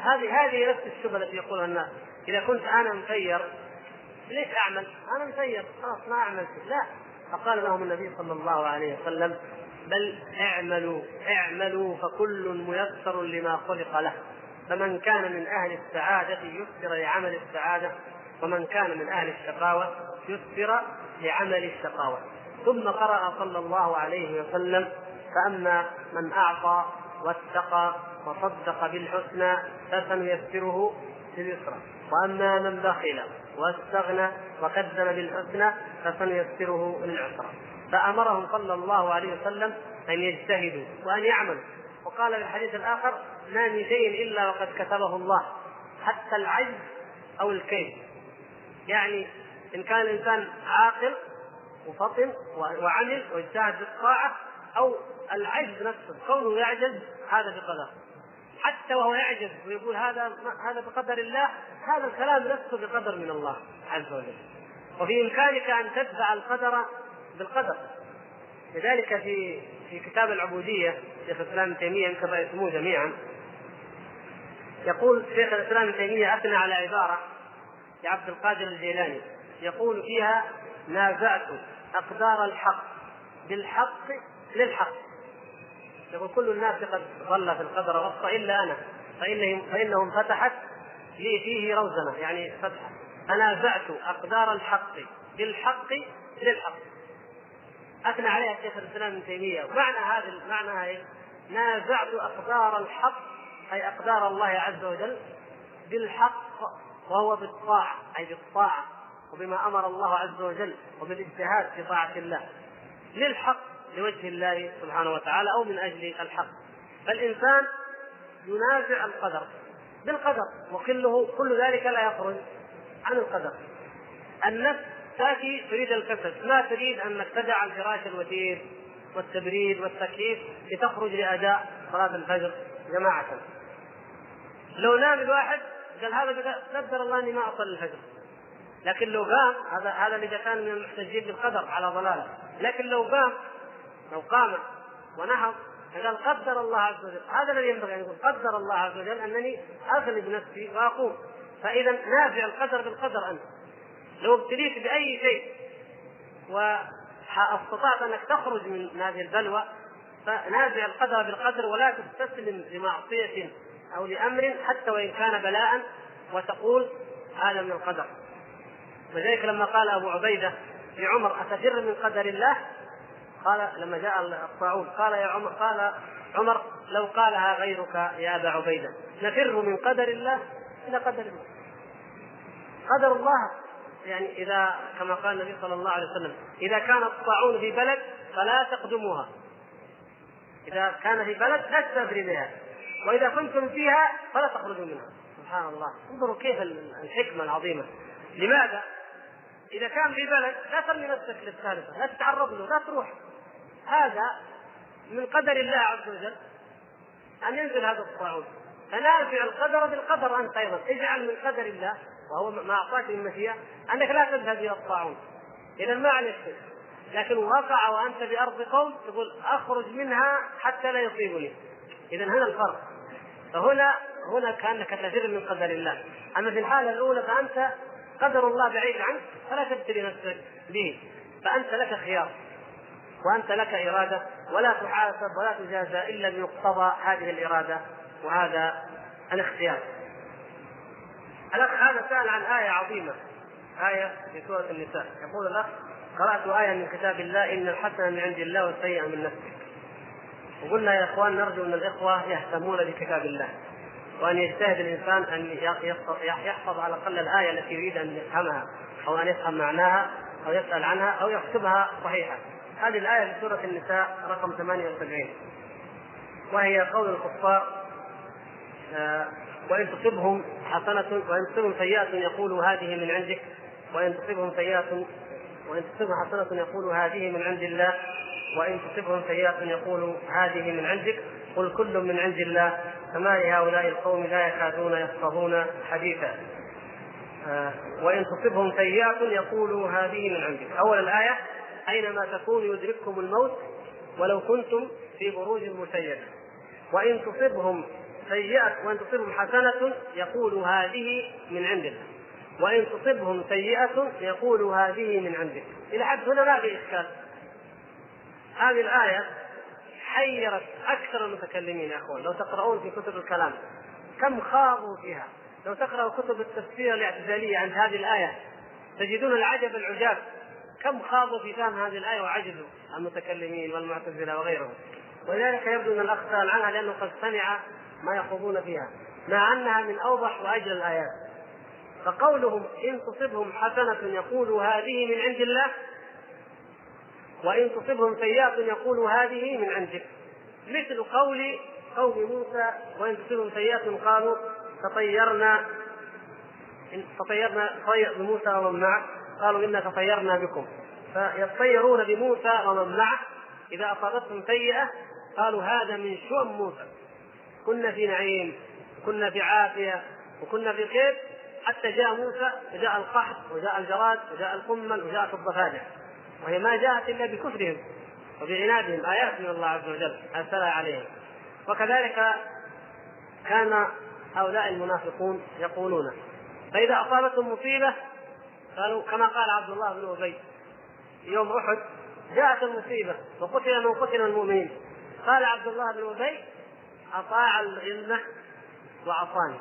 هذه هذه نفس الشبهة التي يقولها الناس. إذا كنت أنا مسير ليش أعمل؟ أنا مسير خلاص ما أعمل لا. فقال لهم النبي صلى الله عليه وسلم بل اعملوا اعملوا فكل ميسر لما خلق له. فمن كان من أهل السعادة يسر لعمل السعادة ومن كان من أهل الشقاوة يسر لعمل الشقاوه ثم قرأ صلى الله عليه وسلم فأما من أعطى واتقى وصدق بالحسنى فسنيسره لليسرى. وأما من بخل واستغنى وكذب بالحسنى فسنيسره للعسرى. فأمرهم صلى الله عليه وسلم أن يجتهدوا وأن يعملوا. وقال في الحديث الآخر ما من شيء إلا وقد كتبه الله حتى العجز أو الكيد. يعني إن كان الإنسان عاقل وفطن وعمل واجتهد بالطاعه أو العجز نفسه كونه يعجز هذا بقدر. حتى وهو يعجز ويقول هذا هذا بقدر الله هذا الكلام نفسه بقدر من الله عز وجل. وفي إمكانك أن تتبع القدر بالقدر. لذلك في في كتاب العبودية شيخ الإسلام تيمية يمكن رايتموه جميعا يقول شيخ الإسلام ابن تيمية أثنى على عبارة لعبد القادر الجيلاني. يقول فيها نازعت أقدار الحق بالحق للحق. يقول كل الناس قد ظل في القدر غصه إلا أنا فانهم فإنهم فتحت لي فيه روزنه يعني فتحه فنازعت أقدار الحق بالحق للحق. أثنى عليها شيخ الإسلام ابن تيمية. ومعنى هذا معناها إيه؟ نازعت أقدار الحق أي أقدار الله عز وجل بالحق وهو بالطاعة أي بالطاعة. وبما أمر الله عز وجل وبالاجتهاد في طاعة الله للحق لوجه الله سبحانه وتعالى أو من أجل الحق. فالإنسان ينازع القدر بالقدر وكله كل ذلك لا يخرج عن القدر. النفس تأتي تريد الكسل ما تريد انك تدع الفراش الوتير والتبريد والتكييف لتخرج لأداء صلاة الفجر جماعة. لو نام الواحد قال هذا قدر الله إني ما أصلي الفجر. لكن لو قام هذا هذا اللي كان من المحتجين بالقدر على ضلاله. لكن لو قام لو قام ونهض قال قدر الله عز وجل. هذا الذي ينبغي أن يقول قدر الله عز وجل أنني أغلب نفسي وأقوم. فإذا نافع القدر بالقدر أنت. لو ابتليت بأي شيء واستطعت أنك تخرج من هذه البلوى فنازع القدر بالقدر ولا تستسلم لمعصية أو لأمر حتى وإن كان بلاء وتقول هذا من القدر. ولذلك لما قال أبو عبيدة لعمر أتفر من قدر الله؟ قال لما جاء الطاعون قال يا عمر قال عمر لو قالها غيرك يا أبا عبيدة نفر من قدر الله؟ إلى قدر الله. قدر الله يعني إذا كما قال النبي صلى الله عليه وسلم إذا كان الطاعون في بلد فلا تقدموها. إذا كان في بلد لا تسافري بها. وإذا كنتم فيها فلا تخرجوا منها. سبحان الله. انظروا كيف الحكمة العظيمة. لماذا؟ إذا كان في بلد لا ترمي نفسك للثالثه لا تتعرض له لا تروح. هذا من قدر الله عز وجل أن ينزل هذا الطاعون. فنافع القدر بالقدر أنت أيضا اجعل من قدر الله وهو ما أعطاك من مشيئة أنك لا تذهب إلى الطاعون. اذا ما عليك؟ شيء لكن وقع وأنت بأرض قوم تقول أخرج منها حتى لا يصيبني. اذا هنا الفرق. فهنا هنا كأنك تفر من قدر الله. أما في الحالة الأولى فأنت قدر الله بعيد عنك فلا تبتلي نفسك به فأنت لك خيار وأنت لك إرادة ولا تحاسب ولا تجازى إلا بمقتضى هذه الإرادة وهذا الاختيار. الأخ هذا سأل عن آية عظيمة آية في سورة النساء يقول الأخ قرأت آية من كتاب الله إن الحسنة من عند الله والسيئة من نفسك. وقلنا يا إخوان نرجو من الإخوة يهتمون بكتاب الله وأن يجتهد الإنسان أن يحفظ على الأقل الآية التي يريد أن يفهمها أو أن يفهم معناها أو يسأل عنها أو يكتبها صحيحة. هذه الآية في سورة النساء رقم 78 وهي قول الكفار آه وإن تصبهم حسنة وإن تصبهم سيئة يقولوا هذه من عندك وإن تصبهم سيئة وإن تصبهم حسنة يقولوا هذه من عند الله وإن تصبهم سيئة يقولوا هذه من عندك. قل كل من عند الله فما لهؤلاء القوم لا يكادون يفقهون حديثا. آه وإن تصبهم سيئة يقولوا هذه من عندك. أول الآية أينما تكونوا يدرككم الموت ولو كنتم في بروج مشيدة وإن تصبهم سيئة وإن تصبهم حسنة يقول هذه من عند الله وإن تصبهم سيئة يقول هذه من عندك. إلى حد هنا ما في إشكال. هذه الآية حيرت أكثر المتكلمين يا أخوان. لو تقرؤون في كتب الكلام كم خاضوا فيها. لو تقرأوا كتب التفسير الاعتزالية عن هذه الآية تجدون العجب العجاب. كم خاضوا في فهم هذه الآية وعجزوا المتكلمين والمعتزلة وغيرهم. ولذلك يبدو أن الأخ سأل عنها لأنه قد سمع ما يخوضون فيها مع أنها من أوضح وأجل الآيات. فقولهم إن تصبهم حسنة يقول هذه من عند الله وإن تصبهم سيئة يقول هذه من عندك. مثل قول قوم موسى وإن تصبهم سيئة قالوا تطيرنا. تطيرنا طير بموسى ومن معه. قالوا إنا تطيرنا بكم. فيطيرون بموسى ومن معه. إذا أصابتهم سيئة قالوا هذا من شؤم موسى. كنا في نعيم كنا في عافية وكنا في خير. حتى جاء موسى وجاء القحط وجاء الجراد وجاء القمل وجاءت الضفادع. وهي ما جاءت إلا بكفرهم وبعنادهم آيات من الله عز وجل ارسلها عليهم. وكذلك كان هؤلاء المنافقون يقولون فإذا أصابتهم مصيبة قالوا كما قال عبد الله بن أبي يوم أحد جاءت المصيبة وقتل من قتل المؤمنين. قال عبد الله بن أبي أطاع الغلمه وعصاني.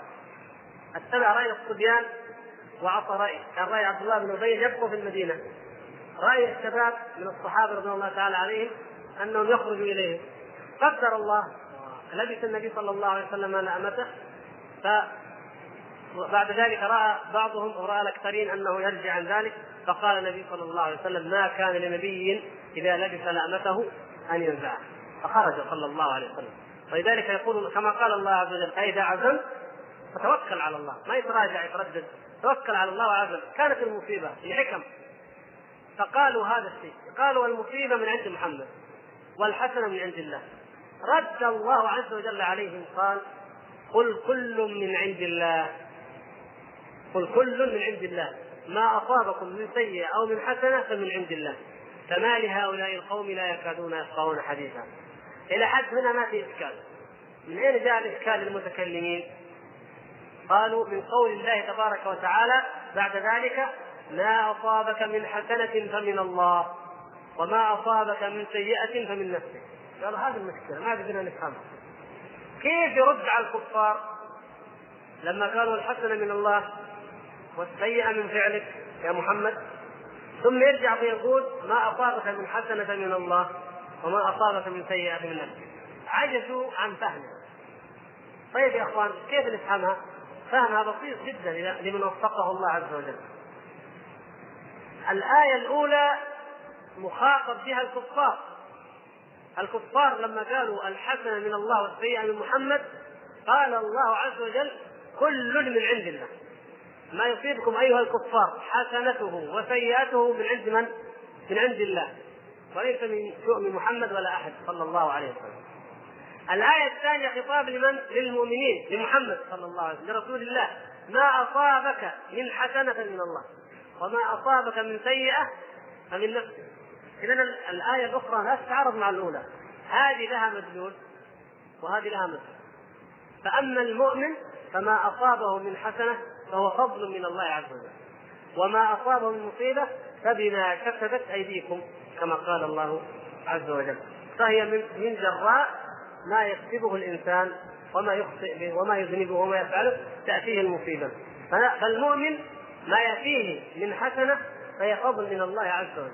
اتبع رأي الصبيان وعصى رأي كان رأي عبد الله بن أبي يبقوا في المدينة. رأي الشباب من الصحابة رضي الله تعالى عليهم أنهم يخرجوا إليهم. قدر الله لبس النبي صلى الله عليه وسلم نعمته ف وبعد ذلك رأى بعضهم وراى الأكثرين أنه يرجع عن ذلك فقال النبي صلى الله عليه وسلم ما كان لنبي إذا لبس لأمته أن ينزعه فخرج صلى الله عليه وسلم. ولذلك يقول كما قال الله عز وجل فاذا عزمت فتوكل على الله. ما يتراجع يتردد توكل على الله وعزم كانت المصيبة لحكم فقالوا هذا الشيء. قالوا المصيبة من عند محمد والحسنة من عند الله. رد الله عز وجل عليهم قال قل كل من عند الله. قل كل من عند الله. ما أصابكم من سيئة أو من حسنة فمن عند الله. فما لهؤلاء القوم لا يكادون يفقهون حديثا. إلى حد هنا ما في إشكال. من أين جاء الإشكال للمتكلمين؟ قالوا من قول الله تبارك وتعالى بعد ذلك ما أصابك من حسنة فمن الله وما أصابك من سيئة فمن نفسك. قال هذه المشكلة ما قدرنا نفهمها. كيف يرد على الكفار لما قالوا الحسنة من الله والسيئة من فعلك يا محمد؟ ثم يرجع فيقول ما أصابك من حسنة من الله وما أصابك من سيئة من نفسك. عجزوا عن فهمها. طيب يا إخوان كيف نفهمها؟ فهمها بسيط جدا لمن وفقه الله عز وجل. الآية الأولى مخاطب بها الكفار. الكفار لما قالوا الحسنة من الله والسيئة من محمد قال الله عز وجل كل من عند الله. ما يصيبكم أيها الكفار حسنته وسيئته من عند من؟ من عند الله. وليس من شؤم محمد ولا أحد صلى الله عليه وسلم. الآية الثانية خطاب لمن؟ للمؤمنين لمحمد صلى الله عليه وسلم لرسول الله ما أصابك من حسنة من الله وما أصابك من سيئة فمن نفسك. إذا الآية الأخرى لا تتعارض مع الأولى. هذه لها مدلول وهذه لها مدلول. فأما المؤمن فما أصابه من حسنة فهو فضل من الله عز وجل. وما أصابه من مصيبة فبما كسبت أيديكم كما قال الله عز وجل. فهي من من جراء ما يكسبه الإنسان وما يخطئ به وما يذنبه وما يفعله تأتيه المصيبة. فالمؤمن ما يأتيه من حسنة فهي فضل من الله عز وجل.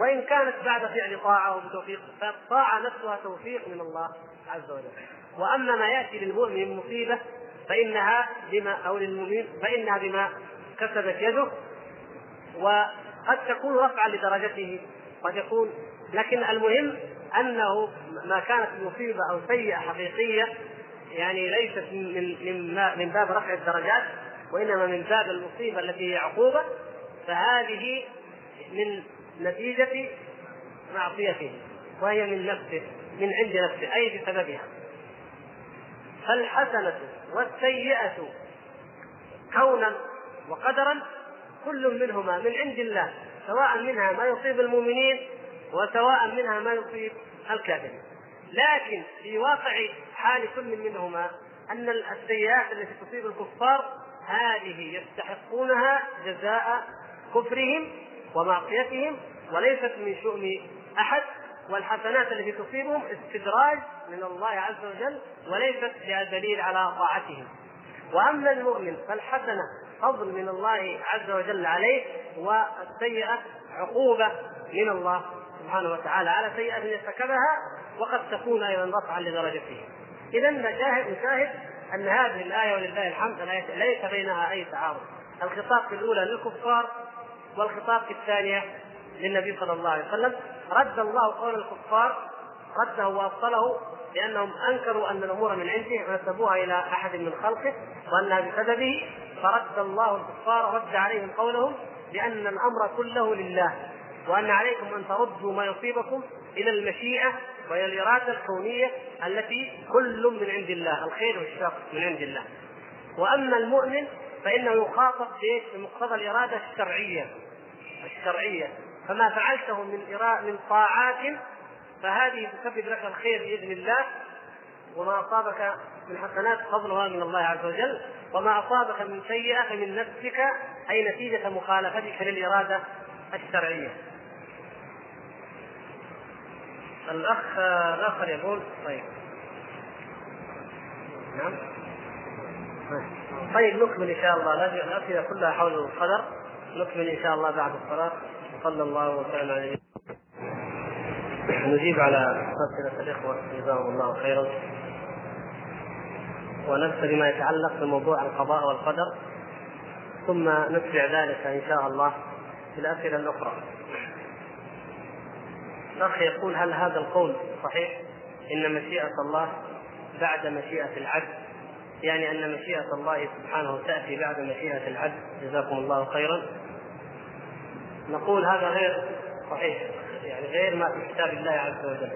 وإن كانت بعد فعل طاعة وبتوفيق فالطاعه نفسها توفيق من الله عز وجل. وأما ما يأتي للمؤمن من مصيبة فإنها بما أو للمؤمن فإنها بما كسبت يده وقد تكون رفعا لدرجته قد يكون. لكن المهم أنه ما كانت مصيبة أو سيئة حقيقية يعني ليست من من من باب رفع الدرجات وإنما من باب المصيبة التي هي عقوبة فهذه من نتيجة معصيته وهي من نفسه من عند نفسه أي بسببها. فالحسنة والسيئة كونا وقدرا كل منهما من عند الله سواء منها ما يصيب المؤمنين وسواء منها ما يصيب الكافرين. لكن في واقع حال كل منهما أن السيئات التي تصيب الكفار هذه يستحقونها جزاء كفرهم ومعصيتهم وليست من شؤم أحد والحسنات التي تصيبهم استدراج من الله عز وجل وليست دليل على طاعتهم وأما المؤمن فالحسنة فضل من الله عز وجل عليه والسيئة عقوبة من الله سبحانه وتعالى على سيئة يرتكبها وقد تكون أيضا رفعا لدرجته. إذا نشاهد أن هذه الآية ولله الحمد ليس بينها أي تعارض. الخطاب في الأولى للكفار والخطاب في الثانية للنبي صلى الله عليه وسلم رد الله قول الكفار رده وأبطله لأنهم أنكروا أن الأمور من عنده ونسبوها إلى أحد من خلقه وأنها بسببه فرد الله الكفار ورد عليهم قولهم بأن الأمر كله لله وأن عليكم أن تردوا ما يصيبكم إلى المشيئة والى الإرادة الكونية التي كل من عند الله الخير والشر من عند الله. وأما المؤمن فإنه يخاطب بمقتضى الإرادة الشرعية الشرعية. فما فعلته من من طاعات فهذه تسبب لك الخير بإذن الله. وما أصابك من حسنات فضلها من الله عز وجل. وما أصابك من سيئة فمن نفسك أي نتيجة مخالفتك للإرادة الشرعية. الأخ الآخر يقول طيب. نعم. طيب نكمل إن شاء الله. الأسئلة كلها حول القدر. نكمل إن شاء الله بعد الصلاة. صلى الله وسلم على نجيب على أسئلة الإخوة جزاهم الله خيرا. ونبتدي بما يتعلق بموضوع القضاء والقدر. ثم نتبع ذلك إن شاء الله في الأسئلة الأخ يقول هل هذا القول صحيح؟ إن مشيئة الله بعد مشيئة العبد. يعني أن مشيئة الله سبحانه تأتي بعد مشيئة العبد. جزاكم الله خيرا. نقول هذا غير صحيح يعني غير ما في كتاب الله عز وجل.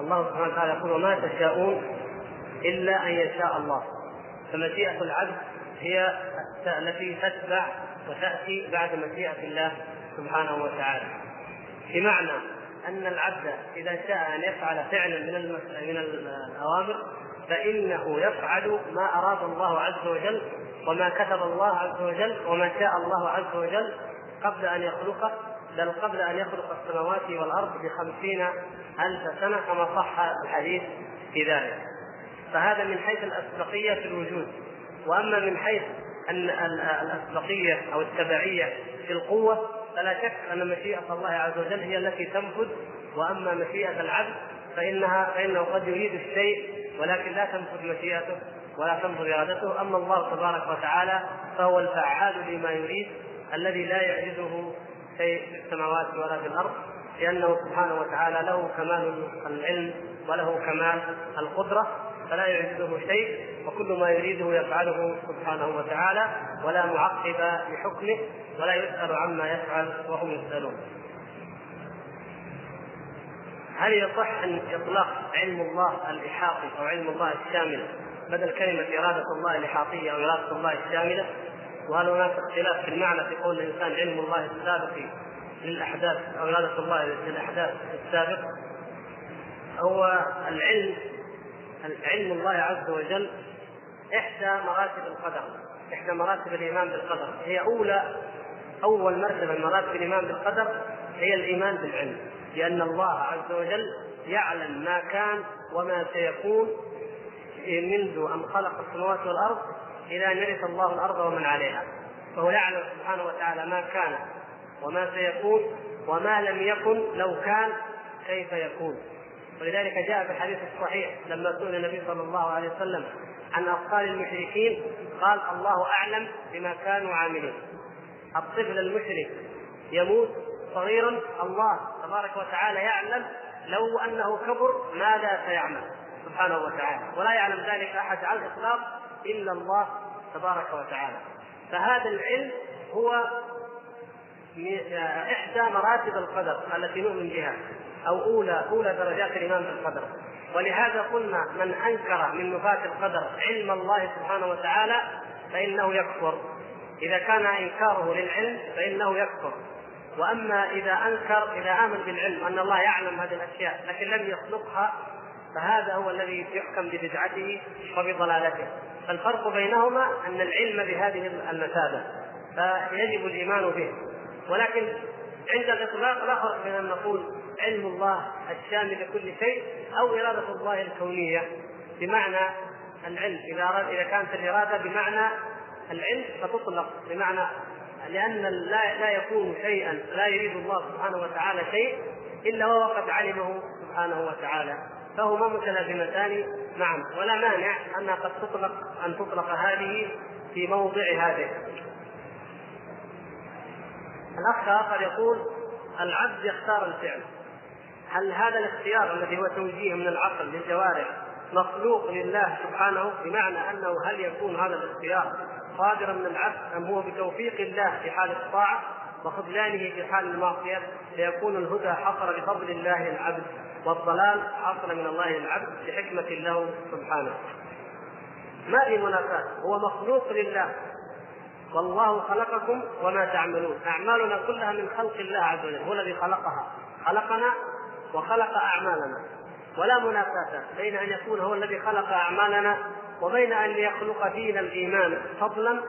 الله سبحانه وتعالى يقول وما تشاءون إلا أن يشاء الله. فمشيئة العبد هي التي تتبع وتأتي بعد مشيئة الله سبحانه وتعالى. بمعنى أن العبد إذا شاء أن يفعل فعلا من من الأوامر فإنه يفعل ما أراد الله عز وجل وما كتب الله عز وجل وما شاء الله عز وجل قبل أن يخلقه بل قبل أن يخلق السماوات والأرض بخمسين ألف سنة كما صح الحديث في ذلك. فهذا من حيث الأسبقية في الوجود. وأما من حيث أن الأسبقية أو التبعية في القوة فلا شك أن مشيئة الله عز وجل هي التي تنفذ وأما مشيئة العبد فإنها فإنه قد يريد الشيء ولكن لا تنفذ مشيئته ولا تنفذ إرادته. أما الله تبارك وتعالى فهو الفعال لما يريد الذي لا يعجزه شيء في السماوات ولا في الأرض لأنه سبحانه وتعالى له كمال العلم وله كمال القدرة. فلا يعجزه شيء وكل ما يريده يفعله سبحانه وتعالى ولا معقب لحكمه ولا يسأل عما يفعل وهم يسألون. هل يصح أن اطلاق علم الله الإحاطي أو علم الله الشامل بدل كلمة إرادة الله الإحاطية أو إرادة الله الشاملة؟ وهل هناك اختلاف في المعنى في قول الإنسان علم الله السابق للأحداث أو إرادة الله للأحداث السابق؟ هو العلم علم الله عز وجل إحدى مراتب القدر إحدى مراتب الإيمان بالقدر. هي أولى أول مرتبة من مراتب الإيمان بالقدر هي الإيمان بالعلم لأن الله عز وجل يعلم ما كان وما سيكون منذ أن خلق السماوات والأرض إلى أن يرث الله الأرض ومن عليها. فهو يعلم سبحانه وتعالى ما كان وما سيكون وما لم يكن لو كان كيف يكون. ولذلك جاء في الحديث الصحيح لما سئل النبي صلى الله عليه وسلم عن اطفال المشركين قال الله أعلم بما كانوا عاملين. الطفل المشرك يموت صغيرا الله تبارك وتعالى يعلم لو أنه كبر ماذا سيعمل؟ سبحانه وتعالى. ولا يعلم ذلك أحد على الإطلاق إلا الله تبارك وتعالى. فهذا العلم هو إحدى مراتب القدر التي نؤمن بها. أو أولى أولى درجات الإيمان بالقدر. ولهذا قلنا من أنكر من نفاة القدر علم الله سبحانه وتعالى فإنه يكفر. إذا كان إنكاره للعلم فإنه يكفر. وأما إذا أنكر إذا آمن بالعلم أن الله يعلم هذه الأشياء لكن لم يخلقها فهذا هو الذي يحكم ببدعته وبضلالته. فالفرق بينهما أن العلم بهذه المثابة فيجب الإيمان به. ولكن عند الإطلاق لا فرق بين أن نقول علم الله الشامل لكل شيء أو إرادة الله الكونية. بمعنى العلم. إذا إذا كانت الإرادة بمعنى العلم فتطلق. بمعنى لأن لا لا يكون شيئا لا يريد الله سبحانه وتعالى شيء إلا وهو قد علمه سبحانه وتعالى. فهما متلازمتان معا ولا مانع أنها قد تطلق أن تطلق هذه في موضع هذه. الأخ آخر يقول العبد يختار الفعل. هل هذا الاختيار الذي هو توجيه من العقل للجوارح مخلوق لله سبحانه بمعنى أنه هل يكون هذا الاختيار صادرا من العبد أم هو بتوفيق الله في حال الطاعة وخذلانه في حال المعصية؟ فيكون الهدى حصل بفضل الله العبد والضلال حصل من الله العبد بحكمة له سبحانه. ما في منافاه هو مخلوق لله. والله خلقكم وما تعملون. أعمالنا كلها من خلق الله عز وجل هو الذي خلقها. خلقنا وخلق أعمالنا. ولا منافاة بين أن يكون هو الذي خلق أعمالنا وبين أن يخلق فينا الإيمان فضلا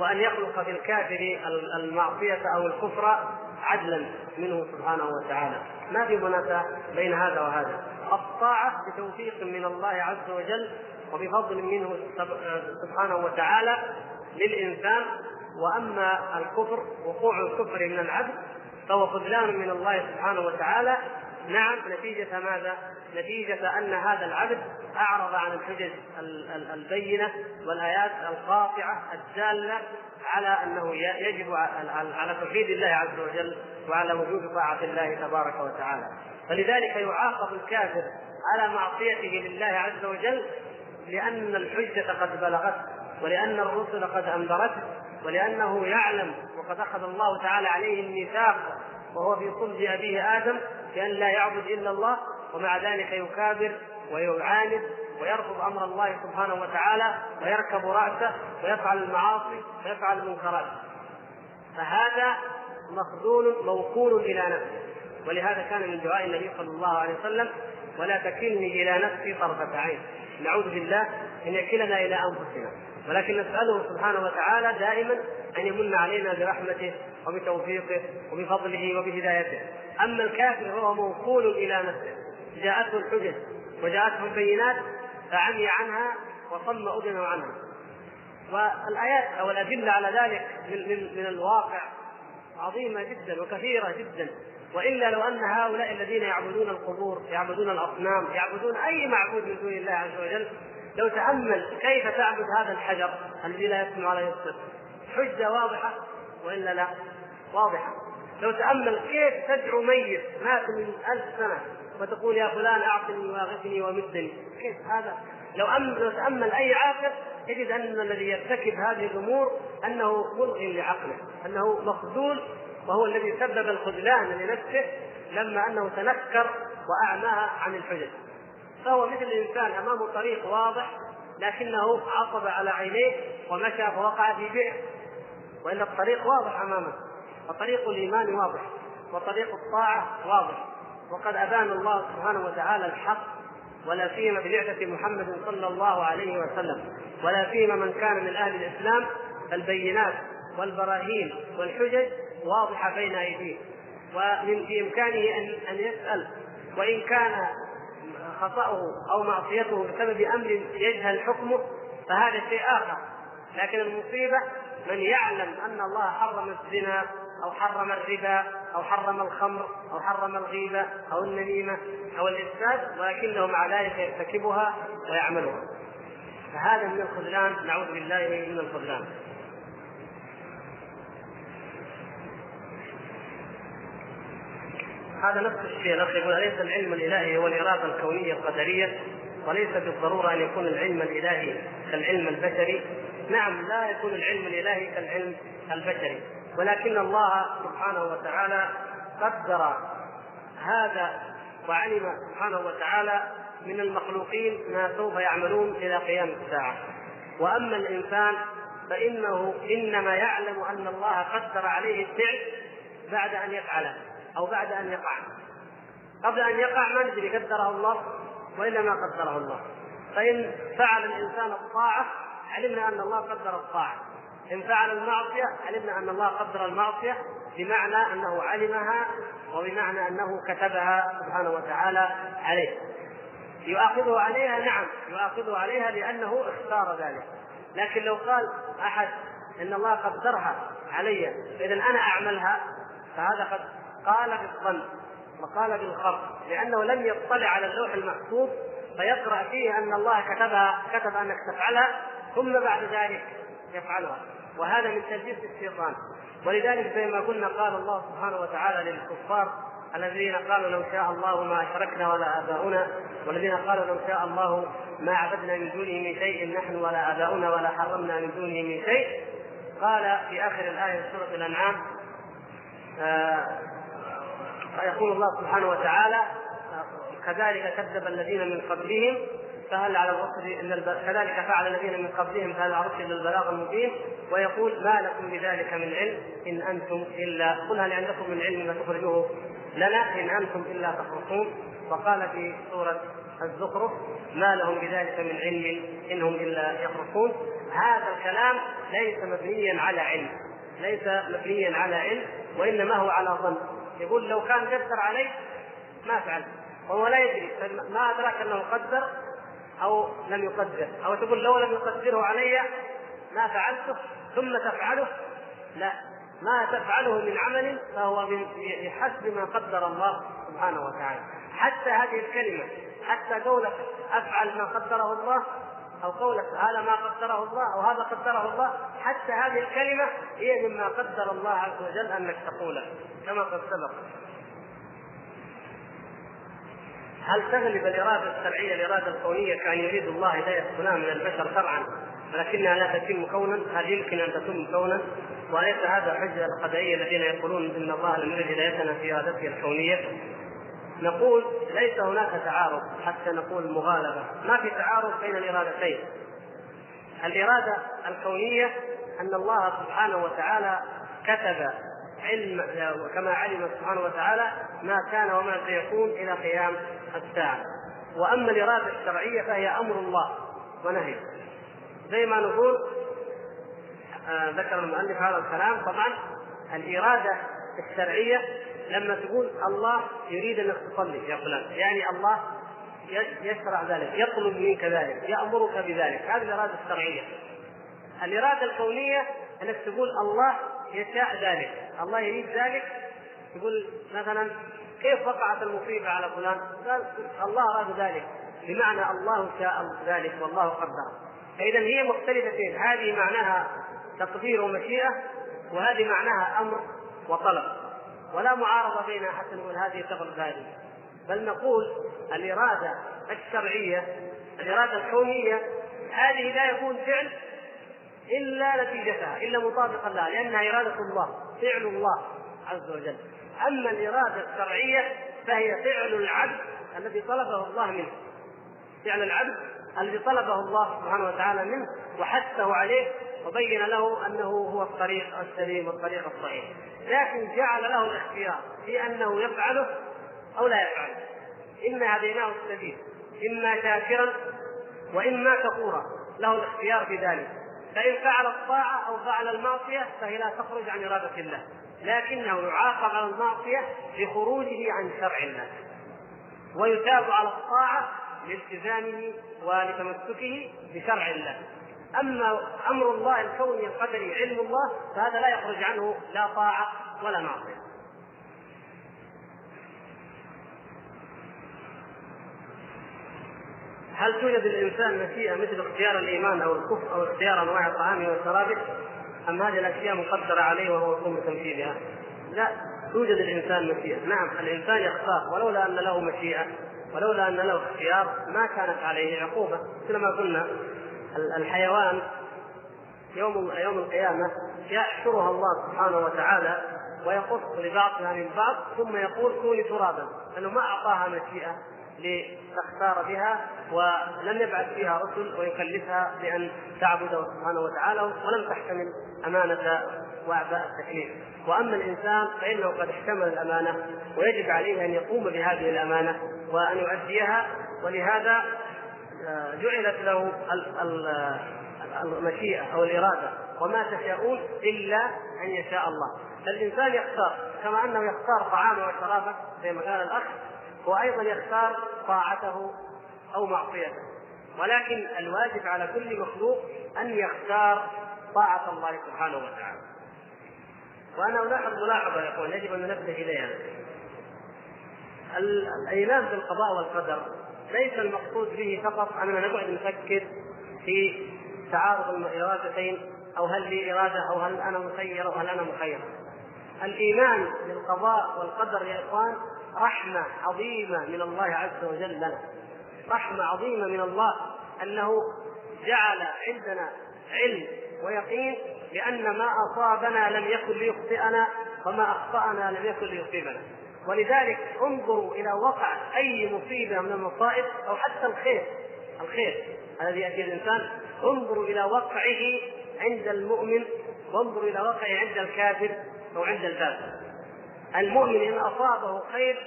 وأن يخلق في الكافر المعصية أو الكفر عدلا منه سبحانه وتعالى. ما في منافاة بين هذا وهذا. الطاعة بتوفيق من الله عز وجل وبفضل منه سبحانه وتعالى للإنسان. وأما الكفر وقوع الكفر من العبد فهو خذلان من الله سبحانه وتعالى نعم نتيجة ماذا؟ نتيجة أن هذا العبد أعرض عن الحجج البينة والآيات القاطعة الدالة على أنه يجب على توحيد الله عز وجل وعلى وجود طاعة الله تبارك وتعالى فلذلك يعاقب الكافر على معصيته لله عز وجل لأن الحجة قد بلغته ولأن الرسل قد أنذرته ولأنه يعلم وقد أخذ الله تعالى عليه الميثاق وهو في صلب أبيه آدم بأن لا يعبد إلا الله ومع ذلك يكابر ويعاند ويرفض أمر الله سبحانه وتعالى ويركب رأسه ويفعل المعاصي ويفعل المنكرات. فهذا مخذول موكول إلى نفسه ولهذا كان من دعاء النبي صلى الله عليه وسلم ولا تكلني إلى نفسي طرفة عين نعوذ بالله أن يكلنا إلى أنفسنا. ولكن نسأله سبحانه وتعالى دائما أن يمن علينا برحمته وبتوفيقه وبفضله وبهدايته. أما الكافر فهو موصول إلى نفسه. جاءته الحجج وجاءته البينات فعمي عنها وصم أذنه عنها. والآيات أو الأدلة على ذلك من من من الواقع عظيمة جدا وكثيرة جدا. وإلا لو أن هؤلاء الذين يعبدون القبور يعبدون الأصنام يعبدون أي معبود من دون الله عز وجل لو تامل كيف تعبد هذا الحجر الذي لا يسمع ولا يبصر حجة واضحة وإلا لا؟ واضحة. لو تامل كيف تدعو ميت مات من ألف سنة وتقول يا فلان أعطني وأغثني ومدني؟ كيف هذا؟ لو لو تامل أي عاقل يجد أن الذي يرتكب هذه الأمور أنه ملغ لعقله أنه مخذول وهو الذي سبب الخذلان لنفسه لما أنه تنكر وأعماها عن الحجج. فهو مثل الإنسان أمامه طريق واضح لكنه عصب على عينيه ومشى فوقع في بئر. وإن الطريق واضح أمامه وطريق الإيمان واضح وطريق الطاعة واضح. وقد أبان الله سبحانه وتعالى الحق ولا سيما ببعثة محمد صلى الله عليه وسلم ولا سيما من كان من أهل الإسلام. فالبينات والبراهين والحجج واضحة بين أيديه ومن في إمكانه أن أن يسأل وإن كان خطأه أو معصيته بسبب أمر يجهل حكمه فهذا شيء آخر. لكن المصيبة من يعلم أن الله حرم الزنا أو حرم الربا أو حرم الخمر أو حرم الغيبة أو النميمة أو الإفساد ولكنه مع ذلك يرتكبها ويعملها. فهذا من الخذلان نعوذ بالله من الخذلان. هذا نفس الشيء يقول أليس العلم الإلهي هو الإرادة الكونية القدرية؟ وليس بالضرورة أن يكون العلم الإلهي كالعلم البشري؟ نعم لا يكون العلم الإلهي كالعلم البشري. ولكن الله سبحانه وتعالى قدر هذا وعلم سبحانه وتعالى من المخلوقين ما سوف يعملون إلى قيام الساعة. وأما الإنسان فإنه إنما يعلم أن الله قدر عليه الفعل بعد أن يفعله. أو بعد أن يقع. قبل أن يقع ما ندري قدره الله وإلا ما قدره الله. فإن فعل الإنسان الطاعة علمنا أن الله قدر الطاعة. إن فعل المعصية علمنا أن الله قدر المعصية بمعنى أنه علمها وبمعنى أنه كتبها سبحانه وتعالى عليه. يؤاخذه عليها نعم يؤاخذه عليها لأنه اختار ذلك. لكن لو قال أحد إن الله قدرها علي اذا أنا أعملها فهذا قد قال بالظن وقال بالخرق لأنه لم يطلع على اللوح المحفوظ فيقرأ فيه أن الله كتبها كتب أنك تفعلها ثم بعد ذلك يفعلها. وهذا من تلبيس الشيطان. ولذلك زي ما قلنا قال الله سبحانه وتعالى للكفار الذين قالوا لو شاء الله ما أشركنا ولا آباؤنا والذين قالوا لو شاء الله ما عبدنا من دونه من شيء نحن ولا آباؤنا ولا حرمنا من دونه من شيء. قال في آخر الآية في سورة الأنعام آه يقول الله سبحانه وتعالى كذلك كذب الذين من قبلهم فهل على الرسل ان كذلك فعل الذين من قبلهم فهل على الرسل إلا البلاغ المبين؟ ويقول ما لكم بذلك من علم إن أنتم الا قل هل عندكم من علم ما تخرجوه؟ لنا إن أنتم إلا تخرصون. وقال في سورة الزخرف ما لهم بذلك من علم إنهم إلا يخرصون. هذا الكلام ليس مبنيا على علم ليس مبنيا على علم وإنما هو على ظن. يقول لو كان قدر علي ما فعلت وهو لا يدري ما أدراك أنه قدر أو لم يقدر. أو تقول لو لم يقدره علي ما فعلته ثم تفعله؟ لا. ما تفعله من عمل فهو بحسب ما قدر الله سبحانه وتعالى. حتى هذه الكلمة حتى قولك أفعل ما قدره الله أو قولك هذا ما قدره الله أو هذا قدره الله حتى هذه الكلمة هي مما قدر الله عز وجل أنك تقوله. كما قد سبق. هل تغلب الإرادة الشرعية الإرادة الكونية كأن يريد الله هدايه فلان من البشر شرعا ولكنها لا تتم كونا؟ هل يمكن أن تتم كونا؟ وليس هذا حجه القدرية الذين يقولون إن الله لم يرد هدايتنا في ارادته الكونية؟ نقول ليس هناك تعارض حتى نقول مغالبة. ما في تعارض بين الإرادتين. الإرادة الكونية أن الله سبحانه وتعالى كتب علم كما علم سبحانه وتعالى ما كان وما سيكون إلى قيام الساعة. وأما الإرادة الشرعية فهي أمر الله ونهي. زي ما نقول آه ذكر المؤلف هذا الكلام طبعا الإرادة الشرعية لما تقول الله يريد انك تصلي يا فلان يعني الله يشرع ذلك يطلب منك ذلك يأمرك بذلك هذه الإرادة الشرعية. الإرادة الكونية أنك تقول الله يشاء ذلك. الله يريد ذلك؟ تقول مثلا كيف وقعت المصيبه على فلان؟ قال الله أراد ذلك. بمعنى الله شاء ذلك والله قدر. فاذا هي مختلفتين. هذه معناها تقدير ومشيئة وهذه معناها أمر وطلب. ولا معارضة بينها حتى نقول هذه تغلب هذه بل نقول الإرادة الشرعية الإرادة الكونية هذه لا يكون فعل إلا نتيجتها إلا مطابقا لها لأنها إرادة الله فعل الله عز وجل. أما الإرادة الشرعية فهي فعل العبد الذي طلبه الله منه. فعل العبد الذي طلبه الله سبحانه وتعالى منه وحثه عليه وبين له أنه هو الطريق السليم والطريق الصحيح. لكن جعل له الاختيار في أنه يفعله أو لا يفعله. إنا هديناه السبيل إما شاكرا وإما كفورا له الاختيار في ذلك. فإن فعل الطاعة أو فعل المعصية فهي لا تخرج عن إرادة الله لكنه يعاقب على المعصية بخروجه عن شرع الله. ويتاب على الطاعة لالتزامه ولتمسكه بشرع الله. أما أمر الله الكوني القدري علم الله فهذا لا يخرج عنه لا طاعة ولا معصية. هل توجد للانسان مشيئه مثل اختيار الإيمان أو الكفر أو اختيار أنواع الطعام والشراب؟ أم هذه الأشياء مقدرة عليه وهو يقوم بتنفيذها؟ لا توجد الإنسان مشيئه، نعم الإنسان يختار. ولولا أن له مشيئة ولولا أن له اختيار ما كانت عليه عقوبة. مثل ما قلنا الحيوان يوم يوم القيامة يحشرها الله سبحانه وتعالى ويقص لبعضها من بعض ثم يقول كوني ترابا لأنه ما أعطاها مشيئة. لتختار بها ولم يبعث فيها رسل ويكلفها بأن تعبده سبحانه وتعالى ولم تحتمل أمانة واعباء التكليف. وأما الإنسان فإنه قد احتمل الأمانة ويجب عليه أن يقوم بهذه الأمانة وأن يؤديها ولهذا آه، جعلت له المشيئة أو الإرادة. وما تشاءون إلا أن يشاء الله. فالإنسان يختار كما أنه يختار طعامه وشرابه زي ما قال الأخ هو أيضا يختار طاعته أو معصيته. ولكن الواجب على كل مخلوق أن يختار طاعة الله سبحانه وتعالى. وأنا ألاحظ ملاحظة يقول يجب أن ننبه إليها. الإيمان بالقضاء والقدر ليس المقصود به فقط أننا نقعد نفكر في تعارض الإرادتين أو هل لي إرادة أو هل أنا مسير أو هل أنا مخير. الإيمان بالقضاء والقدر يا إخوان رحمة عظيمة من الله عز وجل لنا. رحمة عظيمة من الله أنه جعل عندنا علم ويقين بأن ما أصابنا لم يكن ليخطئنا وما أخطأنا لم يكن ليصيبنا. ولذلك انظروا إلى وقع أي مصيبة من المصائب أو حتى الخير. الخير الذي يأتي الإنسان انظروا إلى وقعه عند المؤمن وانظروا إلى وقعه عند الكافر أو عند الفاسق المؤمن إن أصابه خير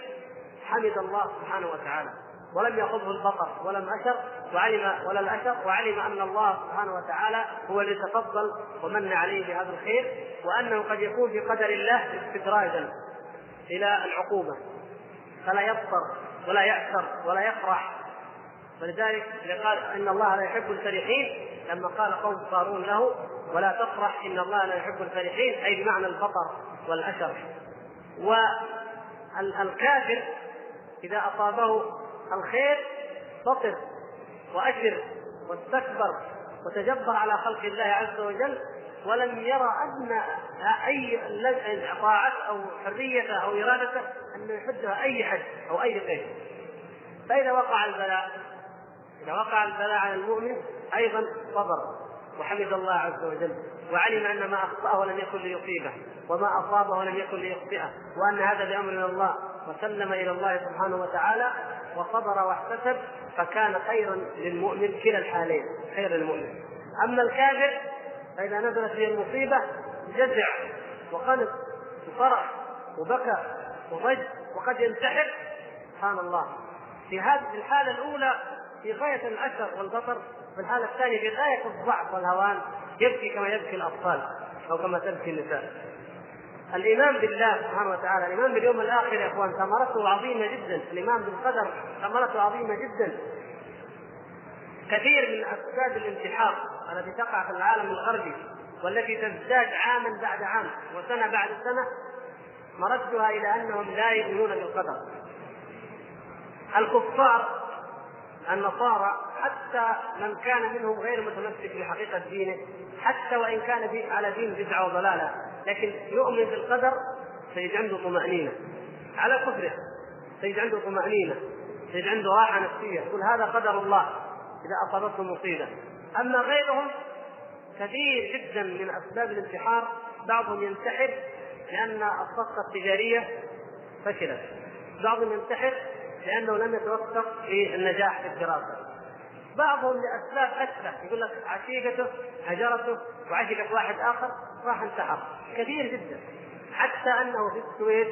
حمد الله سبحانه وتعالى. ولم يأخذه البطر ولا الاشر وعلم ولا الاشر وعلم أن الله سبحانه وتعالى هو الذي تفضل ومن عليه بهذا الخير وأنه قد يكون في قدر الله استدراجا إلى العقوبة. فلا يبصر ولا يأثر ولا يفرح. ولذلك قال إن الله لا يحب الفرحين لما قال قوم قارون له ولا تفرح إن الله لا يحب الفرحين أي بمعنى البطر والاشر والكافر إذا أصابه الخير بطر واشر واستكبر وتجبر على خلق الله عز وجل ولم يرى أدنى أي طاعة أو حريته أو ارادته أن يحدها أي حد أو أي قيد فإذا وقع البلاء إذا وقع البلاء على المؤمن أيضا صبر وحمد الله عز وجل. وعلم أن ما أخطأه لم يكن ليصيبه وما أصابه لم يكن ليخطئه وأن هذا بأمر من الله. وسلم إلى الله سبحانه وتعالى وصبر واحتسب فكان خيرا للمؤمن كلا الحالين خير للمؤمن. أما الكافر فإذا نزلت به المصيبة جزع وقلب وفرح وبكى وضج وقد ينتحر. سبحان الله. في هذه الحالة الأولى في غاية الأثر والبطر في الحالة الثانية في غاية الضعف والهوان يبكي كما يبكي الأطفال أو كما تبكي النساء. الإيمان بالله سبحانه وتعالى، الإيمان باليوم الآخر يا إخوان ثمرته عظيمة جدا، الإيمان بالقدر ثمرته عظيمة جدا. كثير من أسباب الانتحار التي تقع في العالم الغربي والتي تزداد عاما بعد عام وسنة بعد سنة مردها إلى أنهم لا يؤمنون بالقدر. الكفار النصارى حتى من كان منهم غير متمسك بحقيقة دينه حتى وإن كان على دين بدعة وضلالة لكن يؤمن بالقدر تجد عنده طمأنينة. على كفره تجد عنده طمأنينة تجد عنده راحة نفسية. يقول هذا قدر الله إذا اصابته مصيبة. أما غيرهم كثير جدا من أسباب الانتحار بعضهم ينتحر لأن الصفقة التجارية فشلت. بعضهم ينتحر لأنه لم يتوفق في النجاح في الدراسة. بعضهم لأسباب اتفه يقول لك عشيقته هجرته وعشقت واحد آخر راح انتحر. كثير جدا. حتى أنه في السويد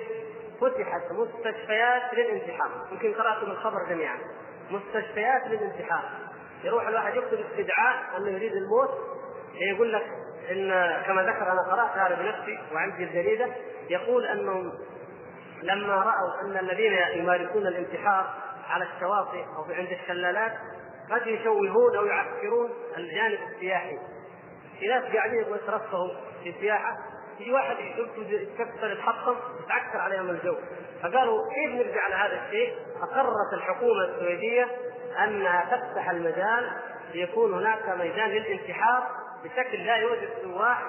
فتحت مستشفيات للانتحار. يمكن قرأتم الخبر جميعا. مستشفيات للانتحار. يروح الواحد يكتب استدعاء أنه يريد الموت. يقول لك إن كما ذكر أنا قرأت هذا بنفسي وعندي الجريدة. يقول أنهم لما رأوا أن الذين يمارسون الانتحار على الشواطئ أو عند الشلالات قد يشوهون أو يعكرون الجانب السياحي. في ناس قاعدين يبغوا يترفهوا في السياحة. يجي واحد يكسر يتحطم يتعكر عليهم الجو. فقالوا كيف نرجع على هذا الشيء؟ فقررت الحكومة السويدية انها تفتح المجال ليكون هناك ميدان للانتحار بشكل لا يوجد سواح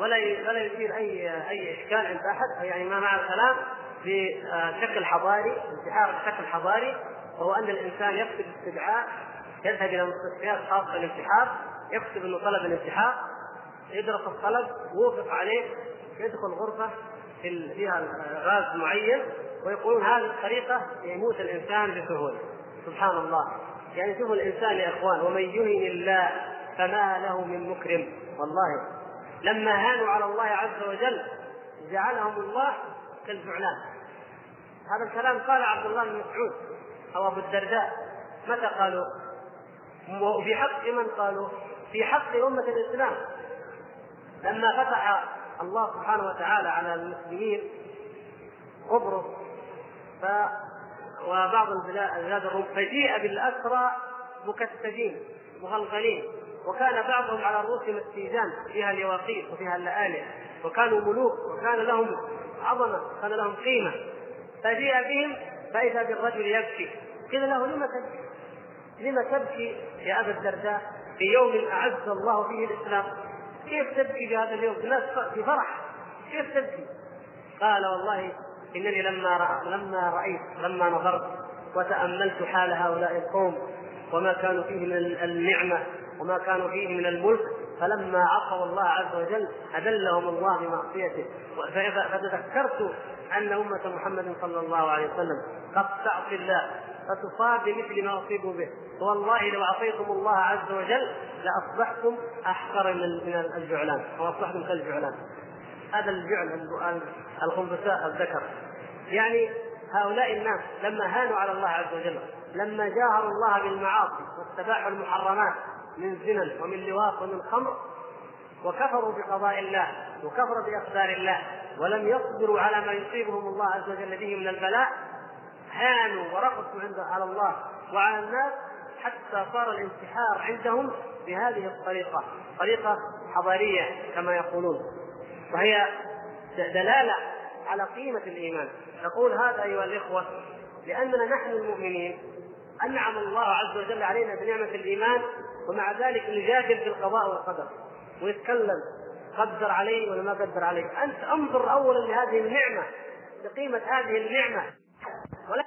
ولا ولا يثير اي أي إشكال عند أحد. يعني ما مع الكلام؟ بشكل حضاري انتحار بشكل حضاري وهو أن الإنسان يكتب استدعاء يذهب إلى مستشفيات خاصة للانتحار يكتب إنه طلب الانتحار يدرس الطلب ووافق عليه يدخل غرفة فيها غاز معين ويقولون هذه الطريقة يموت الإنسان بسهولة. سبحان الله. يعني شوفوا الإنسان يا إخوان ومن يهن الله فما له من مكرم. والله. لما هانوا على الله عز وجل جعلهم الله كالجعلان هذا الكلام قال عبد الله بن مسعود أو أبو الدرداء. متى قالوا؟ وفي حق من قالوا في حق أمة الإسلام. لما فتح الله سبحانه وتعالى على المسلمين قبرص ف وبعض البلاد الروم فجيء بالأسرى مكتفين مغلغلين وكان بعضهم على رؤوسهم التيجان فيها اليواقيت وفيها اللآلئ. وكانوا ملوك وكان لهم عظمة كان لهم قيمة. فجيء بهم فإذا بالرجل يبكي. قيل له لم تبكي؟ لم تبكي يا أبا الدرداء في يوم أعز الله فيه الإسلام؟ كيف تبكي في هذا اليوم؟ الناس في فرح. كيف تبكي؟ قال والله إنني لما رأى لما رأيت لما نظرت وتأملت حال هؤلاء القوم وما كانوا فيه من النعمة وما كانوا فيه من الملك فلما عصوا الله عز وجل أذلهم الله بمعصيته. فتذكرت أن أمة محمد صلى الله عليه وسلم قد تعصي الله فتصاب بمثل ما أصيبوا به. والله لو أعطيتم الله عز وجل لأصبحتم أحقر من الجعلان. أو أصبحتم كالجعلان. هذا الجعل الخنفساء الذكر. يعني هؤلاء الناس لما هانوا على الله عز وجل لما جاهروا الله بالمعاصي واستباحوا المحرمات من زنا ومن لواط ومن خمر وكفروا بقضاء الله وكفروا باقدار الله ولم يصبروا على ما يصيبهم الله عز وجل به من البلاء هانوا ورقصوا عند على الله وعلى الناس حتى صار الانتحار عندهم بهذه الطريقة. طريقة حضارية كما يقولون. وهي دلالة على قيمة الإيمان. نقول هذا أيها الإخوة لأننا نحن المؤمنين أنعم الله عز وجل علينا بنعمة الإيمان ومع ذلك نجادل بالقضاء والقدر. ونتكلم قدر علي ولا ما قدر علي أنت انظر أولا لهذه النعمة لقيمة هذه النعمة. 好嘞